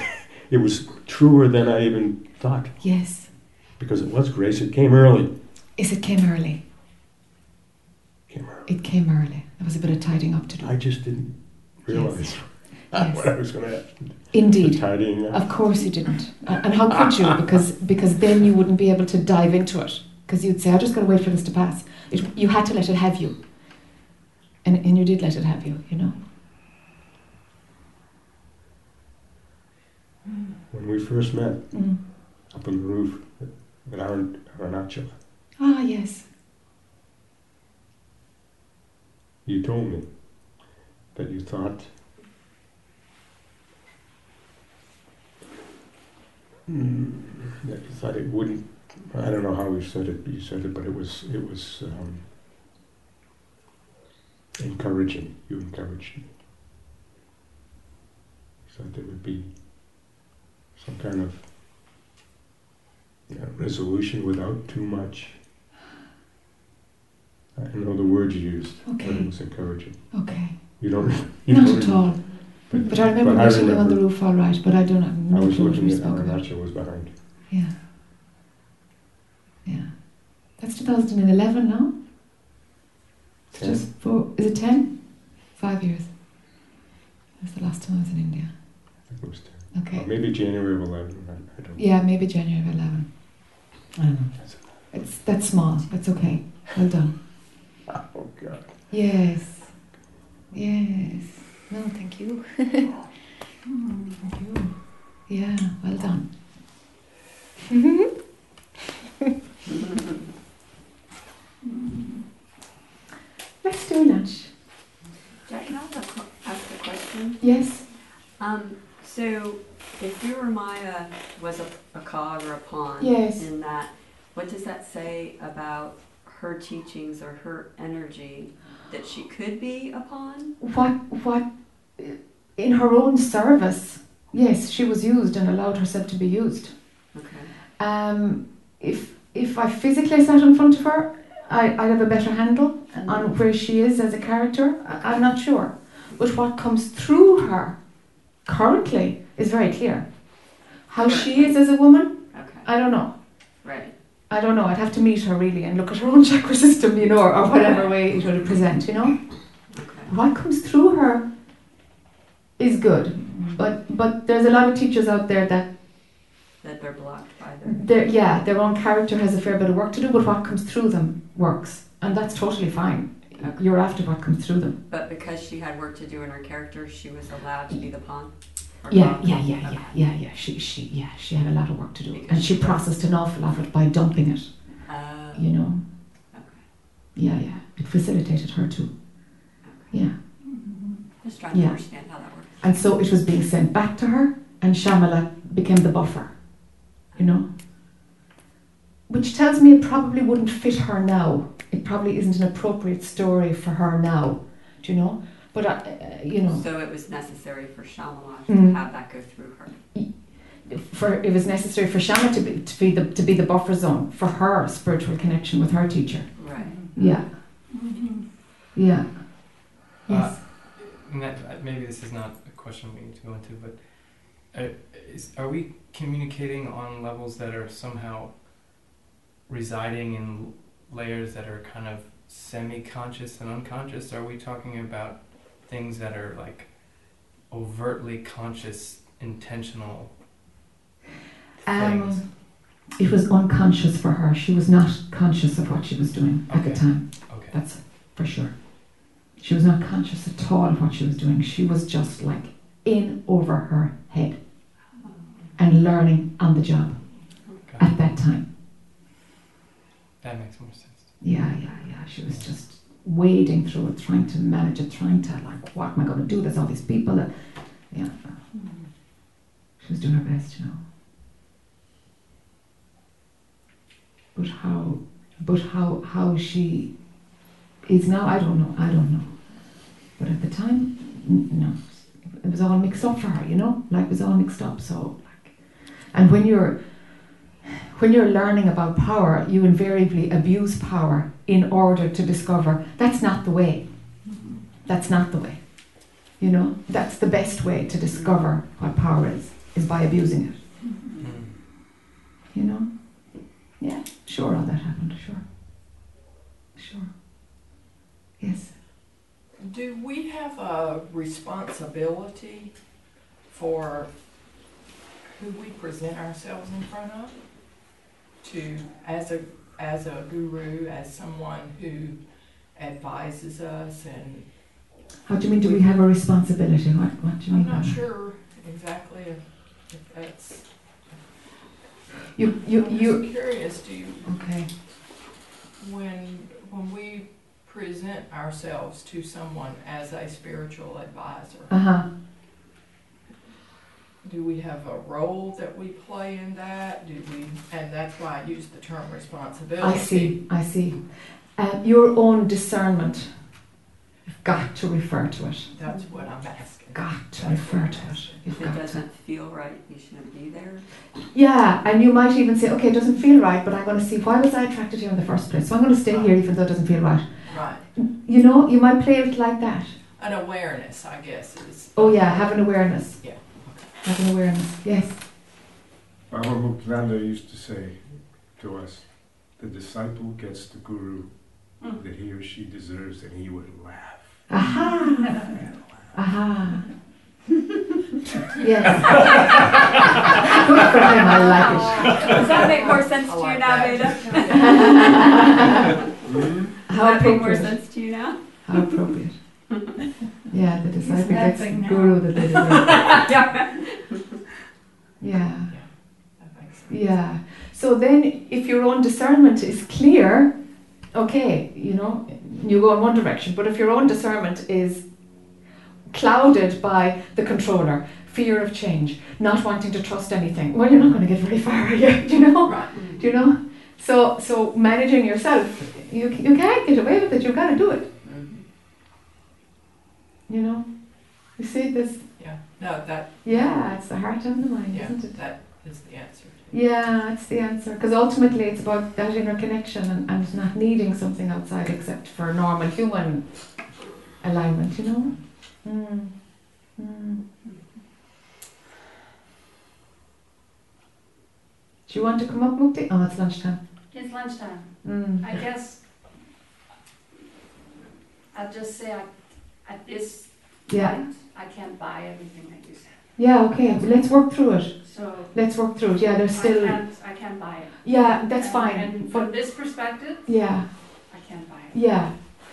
[LAUGHS] it was truer than I even thought Yes. because it was grace. It came early. Is it came early? Came early. It came early. There was a bit of tidying up to do. I just didn't realize Yes. What I was going to have. Indeed. Tidying up. Of course you didn't. And how could you? Because [LAUGHS] because then you wouldn't be able to dive into it. Because you'd say, I just got to wait for this to pass. It, you had to let it have you. And, and you did let it have you, you know. When we first met Mm. up on the roof at Aran- Arunachala, Ah, yes. you told me that you thought mm, that you thought it wouldn't. I don't know how you said it. You said it, but it was it was um, encouraging. You encouraged me. So there would be some kind of you know, resolution without too much. I know the words you used, but Okay. it was encouraging. Okay. You don't. [LAUGHS] You Not don't at all. But I remember but meeting you on the roof all right, but I don't have no I was clue looking we at spoke about. Arunachala was behind. Yeah. Yeah. That's 2011 now? It's Ten? Just four, is it 10? Five years. That's the last time I was in India. I think it was ten. Okay. Or maybe January of eleven. I, I don't. Yeah, maybe January of 11. I don't know. It's, that's small. That's okay. Well done. [LAUGHS] Oh God. Yes. Yes. No, thank you. thank [LAUGHS] you. Yeah, well done. [LAUGHS] Let's do lunch. Jack, can I have a qu- ask a question? Yes. Um, so if Gurumayi was a, a cog or a pawn Yes. in that, what does that say about her teachings or her energy that she could be a pawn? What, what, in her own service, yes, she was used and allowed herself to be used. Okay. Um, if, if I physically sat in front of her, I, I'd have a better handle on where she is as a character. I, I'm not sure. But what comes through her currently is very clear. How she is as a woman, Okay. I don't know. Right. I don't know. I'd have to meet her really and look at her own [LAUGHS] chakra system, you know, or, or whatever way it would present, you know. Okay. What comes through her is good. Mm-hmm. But but there's a lot of teachers out there that That they're blocked by their. their yeah their own character has a fair bit of work to do, but what comes through them works, and that's totally fine. You're after what comes through them. But because she had work to do in her character, she was allowed to be the pawn? Yeah, yeah, yeah, Okay. yeah, yeah, yeah. She she yeah she had a lot of work to do, Because and she processed an awful lot of it by dumping it. Oh, You know. okay. Yeah, yeah. It facilitated her too. Yeah. Mm-hmm. Just trying to understand how that. And so it was being sent back to her, and Shamala became the buffer, you know? Which tells me it probably wouldn't fit her now. It probably isn't an appropriate story for her now, do you know? But, uh, uh, you know, So it was necessary for Shyamalan Mm. to have that go through her. for it was necessary for Shama to be, to be the to be the buffer zone for her spiritual connection with her teacher. Right. Yeah. Yeah. Yes. Uh, maybe this is not a question we need to go into, but uh, is, are we communicating on levels that are somehow residing in layers that are kind of semi-conscious and unconscious? Are we talking about things that are like overtly conscious, intentional things? Um, it was unconscious for her. She was not conscious of what she was doing at the time. Okay. That's for sure. She was not conscious at all of what she was doing. She was just like in over her head and learning on the job Okay. at that time. That makes more sense. Yeah, yeah, yeah. She was just wading through it, trying to manage it, trying to like, what am I going to do? There's all these people. That, yeah. Mm-hmm. She was doing her best, you know. But how, but how, how she is now, I don't know. I don't know. But at the time, no, it was all mixed up for her, you know. Life was all mixed up. So, like, and when you're when you're learning about power, you invariably abuse power in order to discover that's not the way. That's not the way. You know, that's the best way to discover what power is, is by abusing it. Mm. You know? Yeah, sure, all that happened, sure. Sure. Yes. Do we have a responsibility for who we present ourselves in front of? To, as a, as a guru, as someone who advises us and How do you mean, do we have a responsibility? What, what do you mean I'm not sure exactly if, if that's. You, you, I'm you, curious, do you, okay. when, when we present ourselves to someone as a spiritual advisor, Uh huh. do we have a role that we play in that? Do we, and that's why I use the term responsibility. I see, I see. Uh, your own discernment, got to refer to it. That's what I'm asking. Got to That's refer to it. You've If it doesn't feel right, you shouldn't be there. Yeah, and you might even say, okay, it doesn't feel right, but I'm going to see why was I attracted here in the first place. So I'm going to stay here even though it doesn't feel right. Right. You know, you might play it like that. An awareness, I guess, is. Oh yeah, have an awareness. Yeah. Have an awareness. Yes. Baba Muktananda used to say to us, the disciple gets the guru that he or she deserves and he would laugh. Aha. Aha. [LAUGHS] yes. Good for him. I like it. Does that make more sense to you now, that. Beta? [LAUGHS] Does How that make more appropriate. sense to you now? How appropriate. Yeah, the disciple gets the guru that they deserve. Yeah. Yeah. That makes sense. Yeah. So then, if your own discernment is clear, okay, you know, you go in one direction. But if your own discernment is clouded by the controller, fear of change, not wanting to trust anything, well, you're not going to get very far, are you? Do you know? Right. Do you know? So, so managing yourself, you you can't get away with it. You've got to do it. Mm-hmm. You know. You see this? Yeah, no, that, Yeah, it's the heart and the mind, yeah, isn't it? that is the answer. Yeah, that's the answer. Because ultimately, it's about that inner connection and, and not needing something outside except for normal human alignment, you know? Mm. Mm. Do you want to come up, Mukti? Oh, it's lunchtime. It's lunchtime. Mm. I guess I'll just say at, at this Yeah. point, I can't buy everything that you said. Yeah, okay, let's work through it. So Let's work through it. Yeah, there's I still. can't, I can't buy it. Yeah, that's And- fine. And from But this perspective, yeah, I can't buy it. yeah.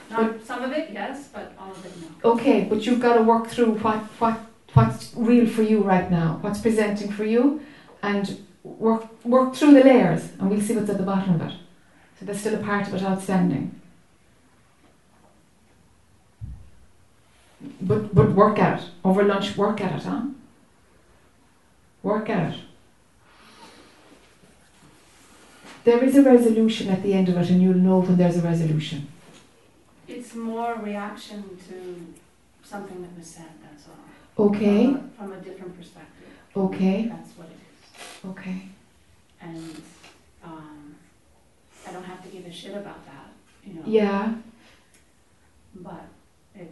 Not some of it, yes, but all of it, no. Okay, but you've got to work through what what what's real for you right now, what's presenting for you, and work work through the layers, and we'll see what's at the bottom of it. So there's still a part of it outstanding. But but work at it over lunch. Work at it, huh? Work out. There is a resolution at the end of it, and you'll know when there's a resolution. It's more reaction to something that was said, that's all. Okay. From a, from a different perspective. Okay. That's what it is. Okay. And, um, I don't have to give a shit about that, you know. Yeah. But it,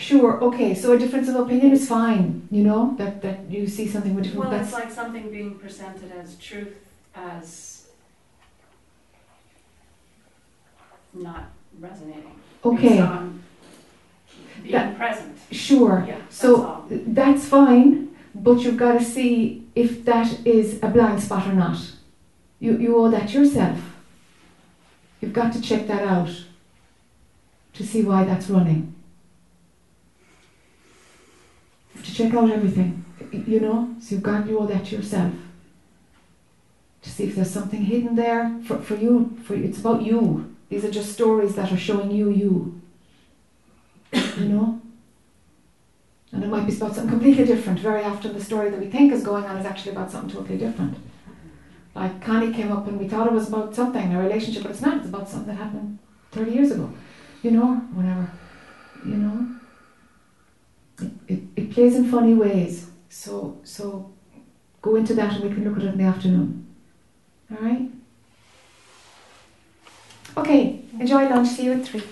Sure, okay, so a difference of opinion is fine, you know, that, that you see something with different, well, it's like something being presented as truth, as not resonating. Okay. Being That- present. sure. Yeah, that's So all. that's fine, but you've got to see if that is a blind spot or not. You, you owe that yourself. You've got to check that out to see why that's running. To check out everything, you know, so you've got, you owe that to yourself. To see if there's something hidden there for, for you, for it's about you. These are just stories that are showing you you. You know? And it might be about something completely different. Very often, the story that we think is going on is actually about something totally different. Like Connie came up and we thought it was about something, a relationship, but it's not. It's about something that happened 30 years ago, you know, whatever. You know? It, it, plays in funny ways. So, so go into that and we can look at it in the afternoon. All right? Okay, enjoy lunch. See you at 3.